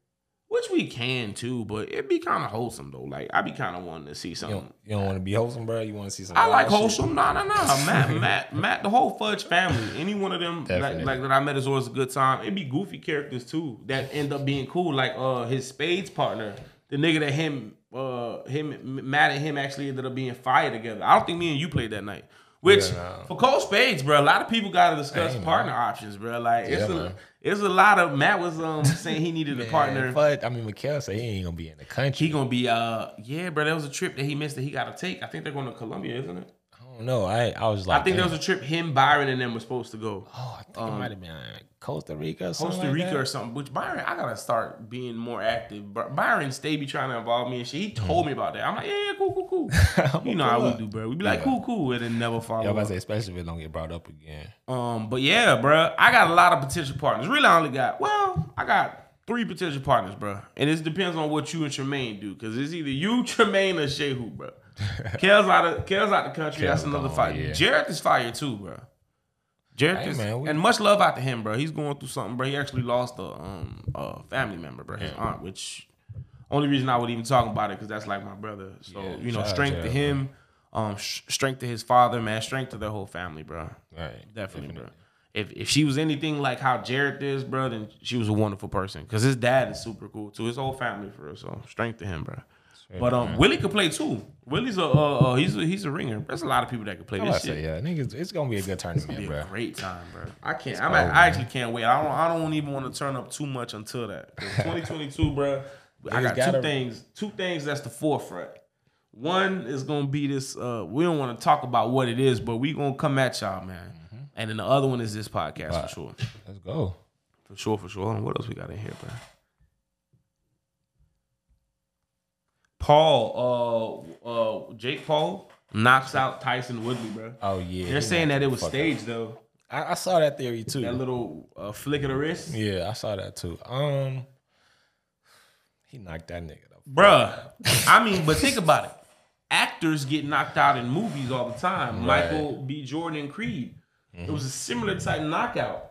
which we can too, but it'd be kind of wholesome though. Like I'd be kind of wanting to see You something. don't, you don't want to be wholesome, bro. You want to see some. I like wild shit? wholesome. nah, nah. no. Matt, Matt, Matt, the whole Fudge family. Any one of them like, like that I met is always a good time. It'd be goofy characters too that end up being cool. Like uh his Spades partner, the nigga that him uh him Matt and him actually ended up being fired together. I don't think me and you played that night. Which Yeah, no. for Cold Spades, bro, a lot of people got to discuss Hey, man. partner options, bro. Like it's Yeah, a man. It's a lot of Matt was um saying he needed a partner. But I mean, Mikhail said he ain't gonna be in the country. He gonna be uh yeah, bro. There was a trip that he missed that he got to take. I think they're going to Colombia, isn't it? Know. I I was like, I think there was a trip him, Byron, and them were supposed to go. Oh, I think it might have been uh, Costa Rica or something. Costa like Rica or something. Which Byron, I gotta start being more active. But Byron stay be trying to involve me and shit. He told me about that. I'm like, yeah, yeah, cool, cool, cool. you know how we do, bro. We be like, Yeah. cool, cool, and then never follow. Yeah, I'm about to say, especially if it don't get brought up again. Um, but yeah, bro, I got a lot of potential partners. Really, I only got well, I got three potential partners, bro. And it depends on what you and Tremaine do, because it's either you, Tremaine, or Shehu, bro. Kel's out of Kel's out the country. That's another gone, fight. yeah. Jarrett is fire too, bro. Jarrett Hey, is, man, we- and much love out to him, bro. He's going through something, bro. He actually lost a um a family member, bro. His aunt, which only reason I would even talk about it because that's like my brother. So Yeah, you know, strength to him, um, sh- strength to his father, man, strength to their whole family, bro. Right. Definitely, bro. If if she was anything like how Jared is, bro, then she was a wonderful person. Cause his dad is super cool too. His whole family for real. So strength to him, bro. But um, Willie could play too. Willie's a uh, uh, he's a he's a ringer. There's a lot of people that could play I'm this shit. say, yeah, niggas, it's gonna be a good tournament, Be bro. a great time, bro. I can't. I'm, go, I actually can't wait. I don't. I don't even want to turn up too much until that. 2022, bro. I got gotta- two things. Two things that's the forefront. One is gonna be this. Uh, we don't want to talk about what it is, but we gonna come at y'all, man. And then the other one is this podcast for sure. Let's go. For sure, for sure. Hold on, what else we got in here, bro? Paul, uh, uh, Jake Paul knocks out Tyron Woodley, bro. Oh yeah, They're saying that it was staged though. I, I saw that theory too. That little uh, flick of the wrist, yeah, I saw that too. Um, he knocked that nigga up. bruh. I mean, but think about it. Actors get knocked out in movies all the time. Right. Michael B. Jordan and Creed. It was a similar type knockout.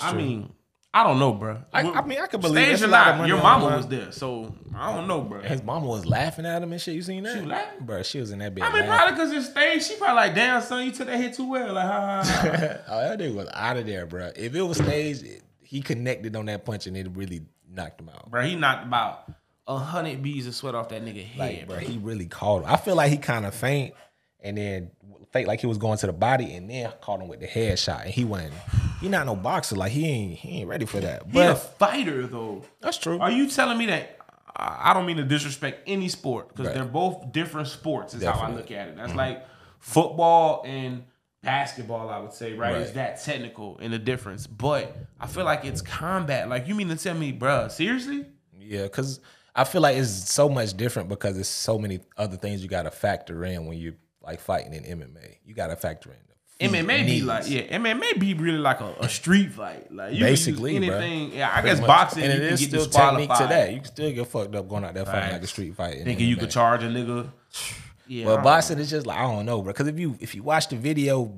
I true. mean, I don't know, bro. I- I mean, I could believe Stage that's or a lot of not, money your mama the was there, so I don't know, bro. His mama was laughing at him and shit. You seen that? She was laughing? bro. She was in that bed. I mean, laughing. probably because it's stage. She probably like, damn, son, you took that hit too well. Like, ha, ha, ha. oh, that nigga was out of there, bro. If it was staged, it- he connected on that punch and it really knocked him out. bro. He knocked about a hundred beads of sweat off that nigga head, Like, bro, bro. he really caught him. I feel like he kind of faint and then fake like he was going to the body and then caught him with the headshot. And he wasn't. He not no boxer. Like he ain't. He ain't ready for that. He a fighter though. that's true. Are you telling me that? I don't mean to disrespect any sport because Right. they're both different sports. Is how I look at it. That's mm-hmm. like football and basketball. I would say right, It's Right. that technical in the difference. But I feel like it's combat. Like you mean to tell me, bruh, Seriously? Yeah, because I feel like it's so much different because there's so many other things you got to factor in when you're like fighting in MMA. You got to factor in MMA be like yeah, MMA be really like a, a street fight. Like you Basically, can use anything. Yeah, I Pretty guess much. boxing and you it is get still technique to that. You can still get fucked up going out there fighting like a street fight. in Thinking you could charge a nigga. Yeah, don't boxing is just like I don't know, bro. Because if you if you watch the video,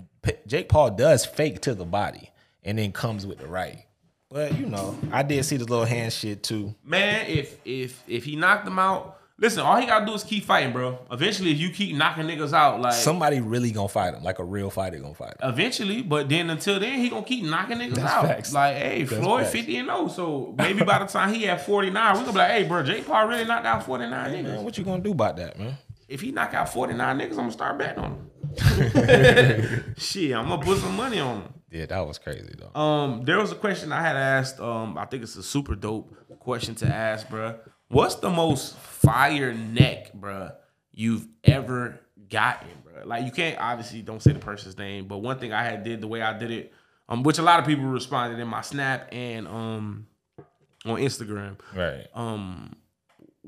Jake Paul does fake to the body and then comes with the right. But you know, I did see the little hand shit too. man, if if if he knocked him out, Listen, all he gotta do is keep fighting, bro. Eventually, if you keep knocking niggas out, like Somebody really gonna fight him, like a real fighter gonna fight him. eventually, but then until then, he gonna keep knocking niggas That's out. facts. Like, hey, That's Floyd facts. 50 and 0. So maybe by the time he at 49, we gonna be like, hey, bro, Jake Paul really knocked out 49 niggas. Man, what you gonna do about that, man? If he knock out 49 niggas, I'm gonna start betting on him. Shit, I'm gonna put some money on him. Yeah, that was crazy though. Um, there was a question I had asked. Um, I think it's a super dope question to ask, bruh. What's the most fire neck, bruh, you've ever gotten, bruh? Like you can't obviously don't say the person's name, but one thing I had did the way I did it, um, which a lot of people responded in my snap and um on Instagram. Right. Um,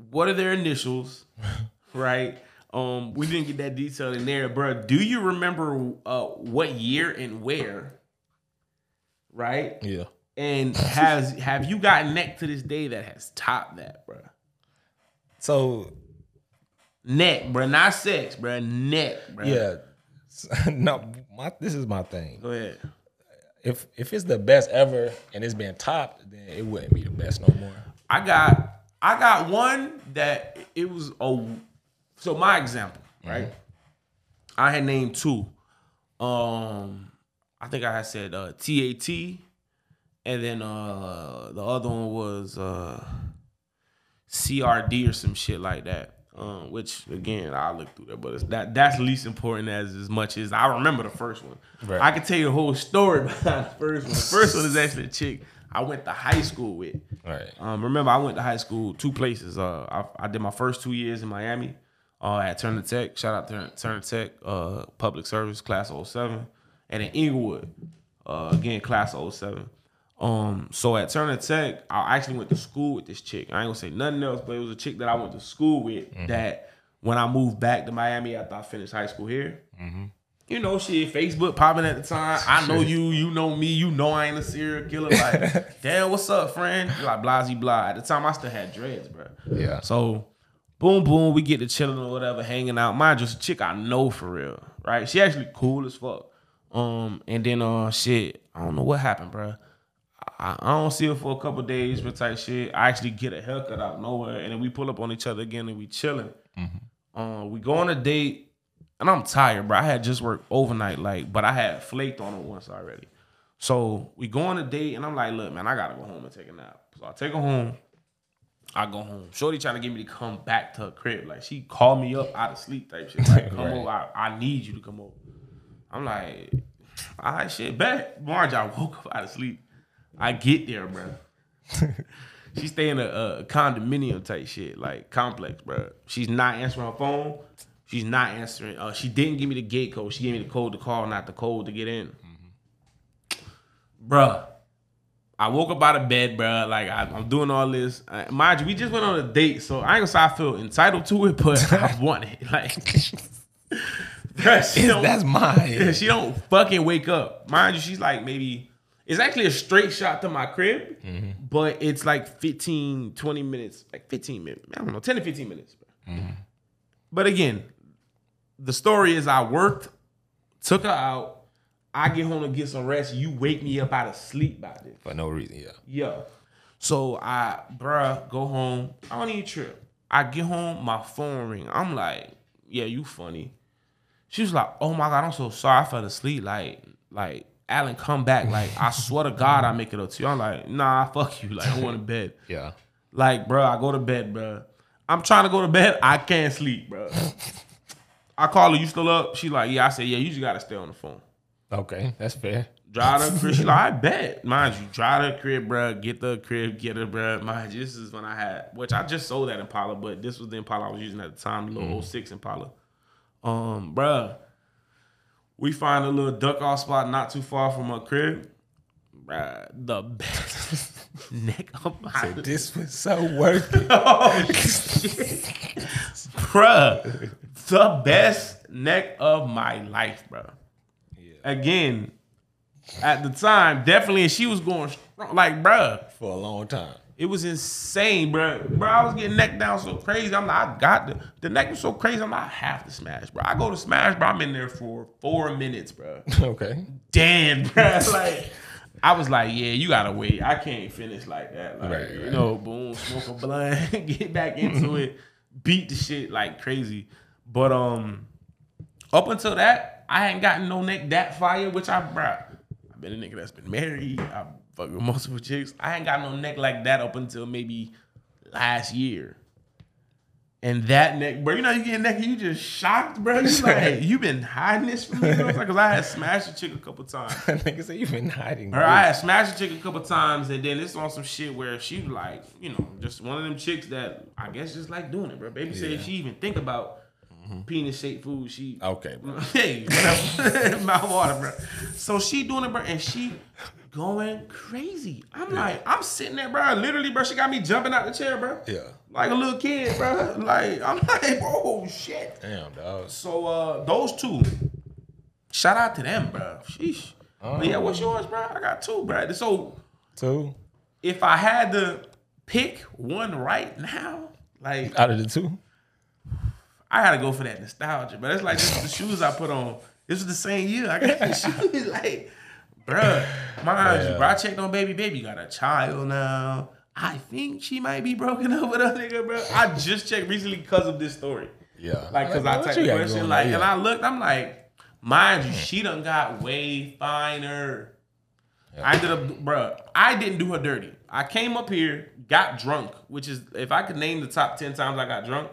what are their initials? right. Um, we didn't get that detail in there, bruh. Do you remember uh what year and where? Right. Yeah. And has have you gotten neck to this day that has topped that, bro? So Neck, bro, not sex, bro. Neck, bro. yeah. no, my this is my thing. Go ahead. If if it's the best ever and it's been topped, then it wouldn't be the best no more. I got I got one that it was a so my example, right? I had named two. Um I think I had said uh TAT and then uh the other one was uh CRD or some shit like that. Um, which again I look through that, but it's that that's least important as as much as I remember the first one. Right. I can tell you the whole story behind the first one. The first one is actually a chick I went to high school with. Right. Um, remember, I went to high school two places. Uh, I, I did my first two years in Miami uh, at Turner Tech. Shout out to Turner Tech, uh, public service, class 07. And in Inglewood, uh, again, class 07. Um, so at Turner Tech, I actually went to school with this chick. I ain't gonna say nothing else, but it was a chick that I went to school with that when I moved back to Miami after I finished high school here, you know, shit, Facebook popping at the time. I know you, you know me, you know I ain't a serial killer. Like, damn, what's up, friend? Like, blasey blah. At the time, I still had dreads, bro. Yeah. So, boom, boom, we get to chilling or whatever, hanging out. Mind just a chick I know for real, right? She actually cool as fuck. Um, and then uh, shit, I don't know what happened, bro. I, I don't see her for a couple days, but type shit. I actually get a haircut out of nowhere, and then we pull up on each other again, and we chilling. Uh, we go on a date, and I'm tired, bro. I had just worked overnight, like, but I had flaked on her once already. So we go on a date, and I'm like, look, man, I gotta go home and take a nap. So I take her home. I go home. Shorty trying to get me to come back to her crib. Like she called me up out of sleep type shit. Like, come Right. over. I, I need you to come over. I'm like, all right, shit, bet. Marge, I woke up out of sleep. I get there, bro. she stay in a, a condominium type shit, like complex, bro. She's not answering her phone. She's not answering. Uh, she didn't give me the gate code. She gave me the code to call, not the code to get in. Bruh. I woke up out of bed, bro. Like I, I'm doing all this. Mind you, we just went on a date, so I ain't gonna say I feel entitled to it, but I want it. Like, don't- That's mine. she don't fucking wake up. Mind you, she's like maybe it's actually a straight shot to my crib, mm-hmm. but it's like 15, 20 minutes, like 15 minutes. I don't know, 10 to 15 minutes. bro. Mm-hmm. But again, the story is I worked, took her out. I get home to get some rest. You wake me up out of sleep by this. For no reason, yeah. Yeah. So I, bruh, go home. I don't even trip. I get home, my phone ring. I'm like, yeah, you funny. She was like, oh my God, I'm so sorry. I fell asleep. Like, like, Alan, come back. Like, I swear to God, I make it up to you. I'm like, nah, fuck you. Like, I want to bed. Yeah. Like, bro, I go to bed, bro. I'm trying to go to bed. I can't sleep, bro. I call her, you still up? She like, yeah. I said, yeah, you just got to stay on the phone. Okay, that's fair. Drive to the crib. She like, I bet. Mind you, drive to the crib, bro. Get the crib, get her, bro. Mind you, this is when I had, which I just sold that Impala, but this was the Impala I was using at the time, the little 06 Impala. Um, bruh. We find a little duck off spot not too far from her crib. Bruh, the best neck of my This was so worth it. Oh, bruh, the best neck of my life, bruh. Again, at the time, definitely, and she was going strong. Like, bruh, For a long time. It was insane, bro. Bro, I was getting neck down so crazy. I'm like, I got the the neck was so crazy. I'm like, I have to smash, bro. I go to smash, bro. I'm in there for four minutes, bro. Okay. Damn, bro. Like, I was like, yeah, you gotta wait. I can't finish like that. Like, Right, you right. know, boom, smoke a blunt, get back into it. beat the shit like crazy. But um, up until that, I ain't gotten no neck that fire, which I brought. I've been a nigga that's been married. I fuck with multiple chicks. I ain't got no neck like that up until maybe last year. And that neck, bro, you know you get neck, you just shocked, bro. You like, you been hiding this from me, bro? Because I had smashed a chick a couple times. Nigga say you been hiding. Or I had smashed a chick a couple times, and then it's on some shit where she like, you know, just one of them chicks that I guess just like doing it, bro. Baby said she even think about mm-hmm. penis shaped food. She Okay, bro. hey, whatever. mouth water, bro. So she doing it, bro, and she going crazy. I'm like, I'm sitting there, bro. Literally, bro, she got me jumping out the chair, bro. Yeah. Like a little kid, bro. Like I'm like, oh shit. Damn, dog. So uh those two, shout out to them, bro. Sheesh. But yeah, what's yours, bro? I got two, bro. So Two if I had to pick one right now, like out of the two. I gotta go for that nostalgia, but it's like just the shoes I put on. This was the same year. I got the shoes, like, bruh, mind you, bro. I checked on baby. Baby got a child now. I think she might be broken up with a nigga, bro. I just checked recently because of this story. Yeah. Like, cause I What typed you the question, like, and I looked, I'm like, mind you, hmm. she done got way finer. I ended up, bro, I didn't do her dirty. I came up here, got drunk, which is, if I could name the top 10 times I got drunk,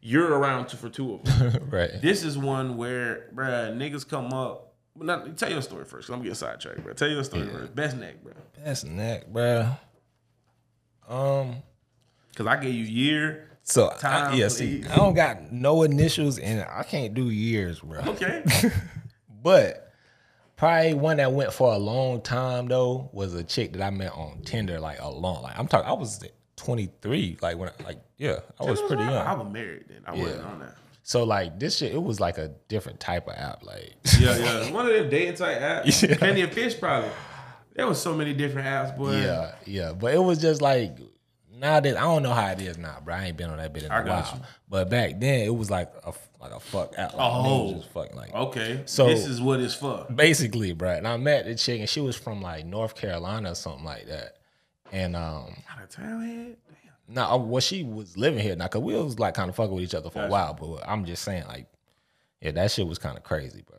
you're around two for two of them. right. this is one where, bruh, niggas come up. Not, tell your story first. 'cause I'm getting sidetracked, bro. Tell your story first. Best neck, bro. Best neck, bro. Um. Because I gave you year. So I, Time, yeah, see. I don't got no initials, and I can't do years, bro. Okay. But probably one that went for a long time though was a chick that I met on Tinder, like a long, like I'm talking, I was 23, like when, I, like yeah, I was pretty young. I was married then. I wasn't on that. So like this shit, it was like a different type of app, like Yeah, yeah. One of them dating type apps. Yeah. Plenty of fish probably. There was so many different apps, boy. yeah, yeah. But it was just like now that I don't know how it is now, bro. I ain't been on that bit in a I got while. you. But back then, it was like a like a fuck app. Like, Oh. just fucking like Okay. So- this is what it's for. basically, bro. And I met the chick, and she was from like North Carolina or something like that. And um, Out of town head? Now well, she was living here now, cause we was like kind of fucking with each other for a while. But I'm just saying, like, yeah, that shit was kind of crazy, bro.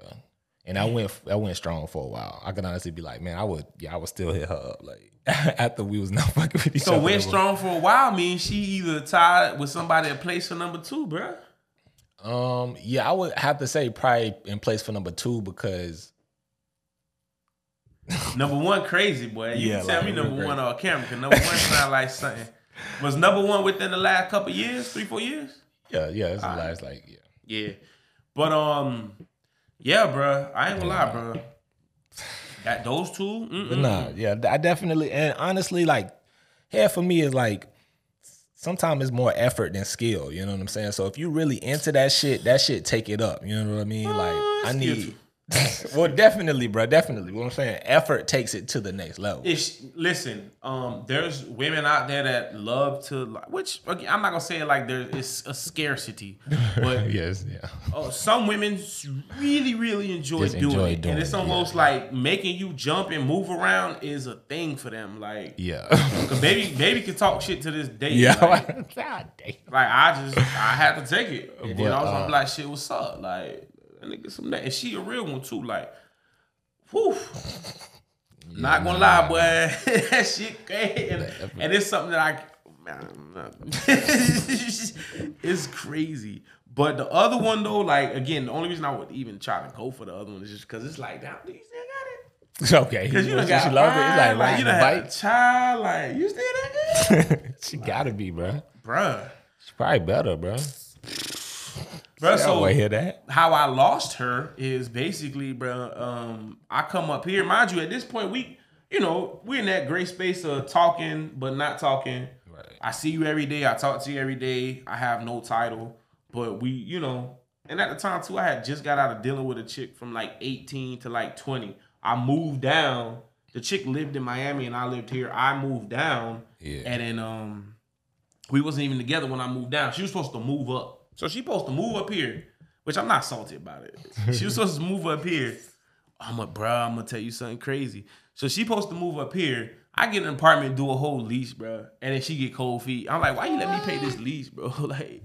And I went, I went strong for a while. I could honestly be like, man, I would, yeah, I would still hit her up, like after we was not fucking with each So other. went but- strong for a while means she either tied with somebody at place for number two, bro. Um, yeah, I would have to say probably in place for number two because Number one crazy, boy. You Yeah, can tell like, me number one on camera because number one sound like something. Was number one within the last couple years, three, four years? yeah, yeah, it's the last like yeah. Yeah. But um, yeah, bruh. I ain't gonna lie, bruh. Got those two. But Mm-mm. nah, yeah, I definitely and honestly, like hair for me is like sometimes it's more effort than skill. You know what I'm saying? So if you really into that shit, that shit take it up. You know what I mean? Like I need. well, definitely, bro. Definitely. What I'm saying, effort takes it to the next level. It's listen. Um, there's women out there that love to, which again, I'm not gonna say it like there is a scarcity, but yes, yeah. oh, some women really, really enjoy Just doing enjoy it, doing and it's almost yeah. like making you jump and move around is a thing for them. Like, Yeah. cause baby, baby can talk shit to this day. yeah. like, God damn. Like I just I had to take it. And then But, I was uh, gonna like, shit, what's up? Like, that nigga some that and she a real one too. Like, whew. Not gonna lie, boy. that shit crazy. And, and it's something that I man, it's crazy. But the other one though, like again, the only reason I would even try to go for the other one is just because it's like, damn, you still got it. Okay. Cause you done she got love it. It's like, like, you the done had a child, like you still that good, she gotta be, bro. bruh. She probably better, bro. I so to hear that. how I lost her is basically, bro. Um, I come up here, mind you. At this point, we, you know, we're in that gray space of talking but not talking. Right. I see you every day. I talk to you every day. I have no title, but we, you know, and at the time too, I had just got out of dealing with a chick from like 18 to like 20. I moved down. The chick lived in Miami and I lived here. I moved down, Yeah. and then um, we wasn't even together when I moved down. She was supposed to move up. So she supposed to move up here, which I'm not salty about it. She was supposed to move up here. I'm a bro, I'm gonna tell you something crazy. So she supposed to move up here. I get an apartment, do a whole lease, bro, and then she get cold feet. I'm like, why you let me pay this lease, bro? like,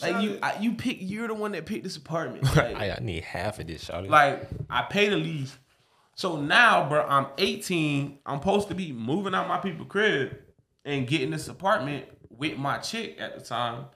Like you, I, you pick. You're the one that picked this apartment. Like, I, I need half of this, shawty. like I pay the lease. So now, bro, I'm 18. I'm supposed to be moving out my people crib and getting this apartment with my chick at the time.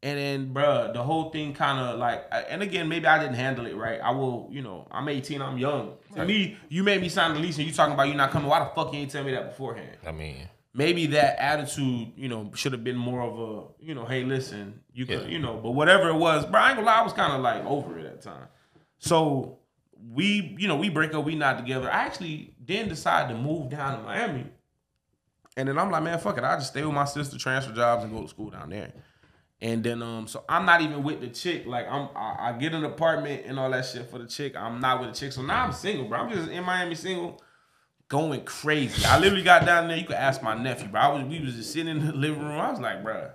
And then, bro, the whole thing kind of like, and again, maybe I didn't handle it right. I will, you know, I'm 18, I'm young. To me, you made me sign the lease and you talking about you not coming. Why the fuck you ain't tell me that beforehand? I mean, maybe that attitude, you know, should have been more of a, you know, hey, listen, you could, Yeah. you know, but whatever it was, bro, I ain't gonna lie, I was kind of like over it at the time. So we, you know, we break up, we not together. I actually then decide to move down to Miami. And then I'm like, man, fuck it. I just stay with my sister, transfer jobs, and go to school down there. And then um, so I'm not even with the chick. Like I'm, I, I get an apartment and all that shit for the chick. I'm not with the chick. So now I'm single, bro. I'm just in Miami single going crazy. I literally got down there. You could ask my nephew, bro. I was, we was just sitting in the living room. I was like, bro,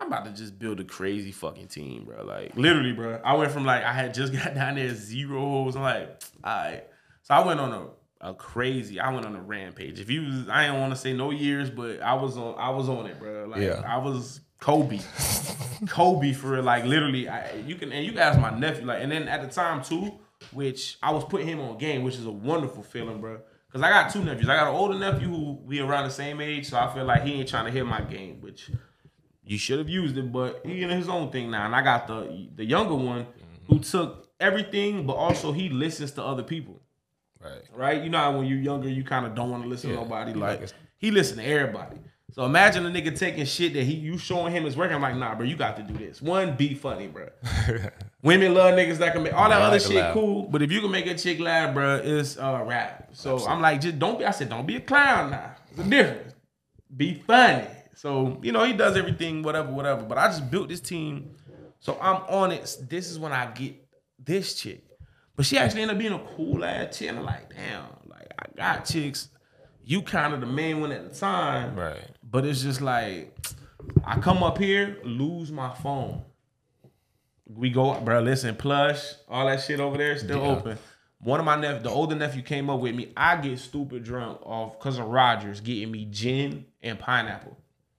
I'm about to just build a crazy fucking team, bro. Like literally, bro. I went from like I had just got down there zero holes. I'm like, all right. So I went on a, a crazy. I went on a rampage. If you was, I didn't want to say no years, but I was on. I was on it, bro. Like Yeah. I was Kobe, Kobe for real. Like literally, I, you can and you can ask my nephew. Like and then at the time too, which I was putting him on game, which is a wonderful feeling, bro. Cause I got two nephews. I got an older nephew who we around the same age, so I feel like he ain't trying to hit my game, which you should have used it, but he in his own thing now. And I got the the younger one who mm-hmm. took everything, but also he listens to other people. right. Right? You know how when you're younger, you kind of don't want to listen Yeah. to nobody. Like like he listen to everybody. So imagine a nigga taking shit that he you showing him is working. I'm like, nah, bro, you got to do this. One, be funny, bro. Women love niggas that can make all that I other like shit laugh. cool, but if you can make a chick laugh, bro, it's uh rap. So I'm like, just don't be. I said, don't be a clown now. It's a difference. Be funny. So you know he does everything, whatever, whatever. But I just built this team, so I'm on it. This is when I get this chick, but she actually ended up being a cool ass chick. And I'm like, damn, like I got chicks. You kind of the main one at the time, Right. But it's just like I come up here, lose my phone. We go, bro. Listen, plush, all that shit over there still Yeah. open. One of my nephew, the older nephew, came up with me. I get stupid drunk off because of Rogers getting me gin and pineapple.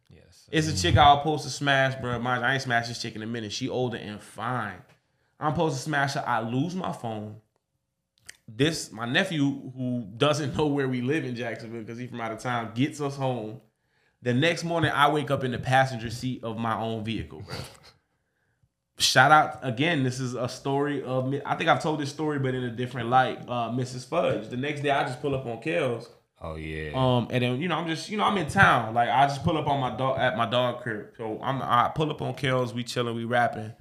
Yes. It's a chick I was supposed to smash, bro. Mind you, I ain't smashed this chick in a minute. She older and fine. I'm supposed to smash her. I lose my phone. This my nephew who doesn't know where we live in Jacksonville because he's from out of town gets us home. The next morning, I wake up in the passenger seat of my own vehicle, bro. Shout out again. This is a story of. Mi- I think I've told this story, but in a different light. Uh, Mrs. Fudge. The next day, I just pull up on Kells. Oh yeah. Um, and then you know I'm just you know I'm in town. Like I just pull up on my dog at my dog crib. So I'm I pull up on Kells. We chilling. We rapping.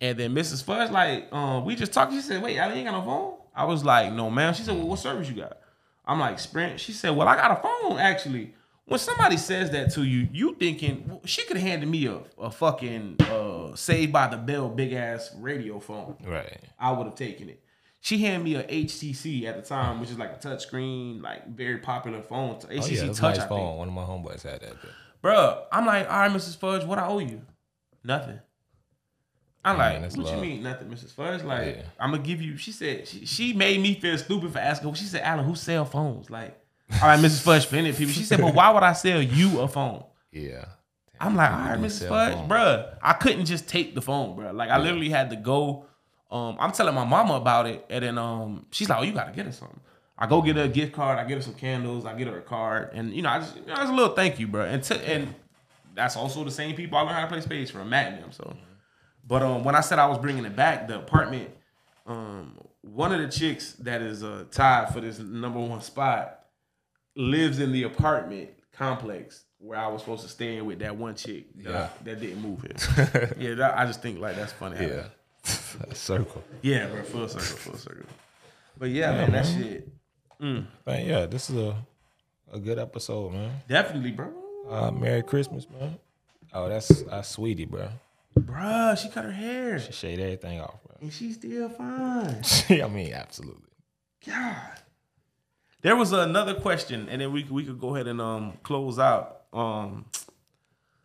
And then Mrs. Fudge like um we just talked. She said, "Wait, I ain't got no phone." I was like, "No, ma'am." She said, "Well, what service you got?" I'm like, "Sprint." She said, "Well, I got a phone actually." When somebody says that to you, you thinking well, she could have handed me a, a fucking uh Saved by the Bell big ass radio phone. right. I would have taken it. She handed me a HTC at the time, which is like a touchscreen, like very popular phone. HTC Oh yeah, Touch, nice phone. One of my homeboys had that. Bruh, I'm like, all right, Mrs. Fudge, what I owe you? Nothing. I'm Man, like, what love. you mean nothing, Mrs. Fudge? Like, Yeah. I'm gonna give you. She said she, she made me feel stupid for asking. She said, Alan, who sell phones? Like, all right, Mrs. Fudge, spending people. She said, but why would I sell you a phone? Yeah. I'm like, all right, Mrs. Fudge, bruh. I couldn't just take the phone, bruh. Like I literally had to go. Um, I'm telling my mama about it, and then um, she's like, oh, you gotta get her something. I go get her a gift card. I get her some candles. I get her a card, and you know, I just, you know, it's a little thank you, bro. And t- and that's also the same people I learned how to play spades from, Matt and them. So, but um, when I said I was bringing it back, the apartment, um, one of the chicks that is uh tied for this number one spot lives in the apartment complex where I was supposed to stay in with that one chick that, Yeah. that didn't move here. yeah, that, I just think like that's funny. Yeah. that- Circle. yeah, bro, full circle, full circle. But yeah, man, that shit Man, yeah, this is a a good episode, man. definitely, bro. Uh, Merry Christmas, man. Oh, that's that's sweetie, bro. Bruh, she cut her hair She shaved everything off, bro. and she's still fine. I mean, absolutely. God. There was another question, and then we we could go ahead and um close out. Um,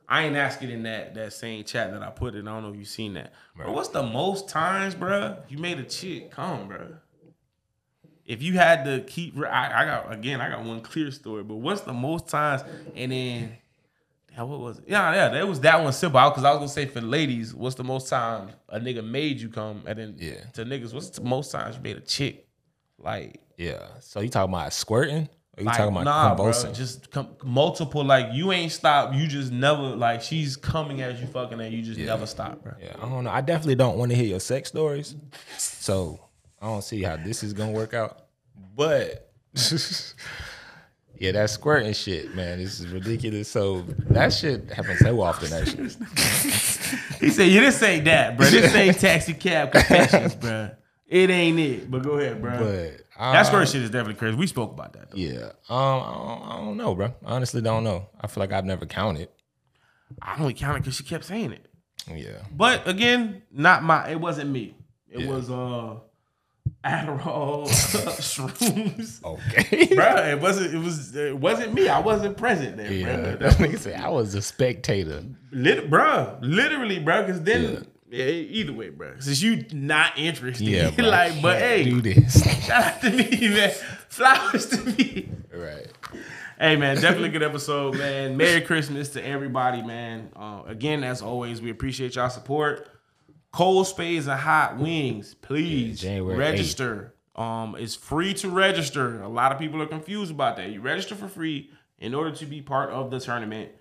I ain't asking in that that same chat that I put in. I don't know if you seen that. Bro, what's the most times, bruh, you made a chick come, bruh? If you had to keep, I, I got again, I got one clear story. But what's the most times? And then, Yeah, what was it? Yeah, yeah, that was that one simple. Because I was gonna say for ladies, what's the most time a nigga made you come, and then Yeah. to niggas, what's the most times you made a chick? Like, Yeah. So you talking about squirting? Or you like talking about nah, bro, convulsing? just com- multiple. Like you ain't stopped. You just never like she's coming as you fucking, and you just never stop, bro. Yeah, I don't know. I definitely don't want to hear your sex stories. So I don't see how this is gonna work out. But yeah, that squirting shit, man, this is ridiculous. So that shit happens so often, actually. He said, "You "Yeah, this ain't that, bro. This ain't taxi cab confessions, bro. It ain't it." But go ahead, bro. But that squirt shit is definitely crazy. We spoke about that. Though. Yeah, um, I don't, I don't know, bro. I honestly don't know. I feel like I've never counted. I only counted because she kept saying it. Yeah, But again, not my. It wasn't me. It Yeah. was uh Adderall, shrooms. okay. Bro, it wasn't. It was. It wasn't me. I wasn't present there, yeah, bro. that nigga said I was a spectator. Lit, bro, literally, bro. Because then, yeah, either way, bro. Since you not interested, Yeah, bro, like, but hey, do this. shout out to me, man. Flowers to me. right. Hey man, definitely good episode, man. Merry Christmas to everybody, man. Uh, again, as always, we appreciate y'all support. Cold Spades and Hot Wings, please Yeah, register. Um, it's free to register. A lot of people are confused about that. You register for free in order to be part of the tournament.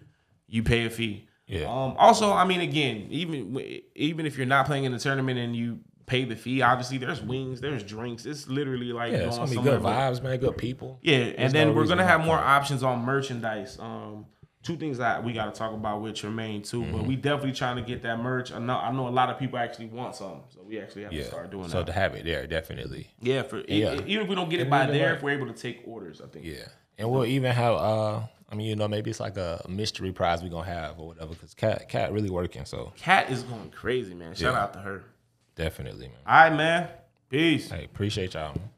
You pay a fee. Yeah. Um. Also, I mean, again, even even if you're not playing in the tournament and you pay the fee, obviously there's wings, there's drinks. It's literally like Yeah, it's gonna be good vibes, man. Good people. yeah, There's and then no we're gonna have more options on merchandise. Um, two things that we got to talk about with Tremaine too, Mm-hmm. but we definitely trying to get that merch. I know, I know a lot of people actually want some, so we actually have Yeah. to start doing so that. So to have it there, definitely. yeah, for Yeah. even if we don't get it by there, if we're able to take orders, I think. Yeah, and we'll even have. uh I mean, you know, maybe it's like a mystery prize we're gonna have or whatever. Cause cat, cat really working. So Cat is going crazy, man. Shout Yeah. out to her. definitely, man. All right, man. Peace. Hey, appreciate y'all. Man.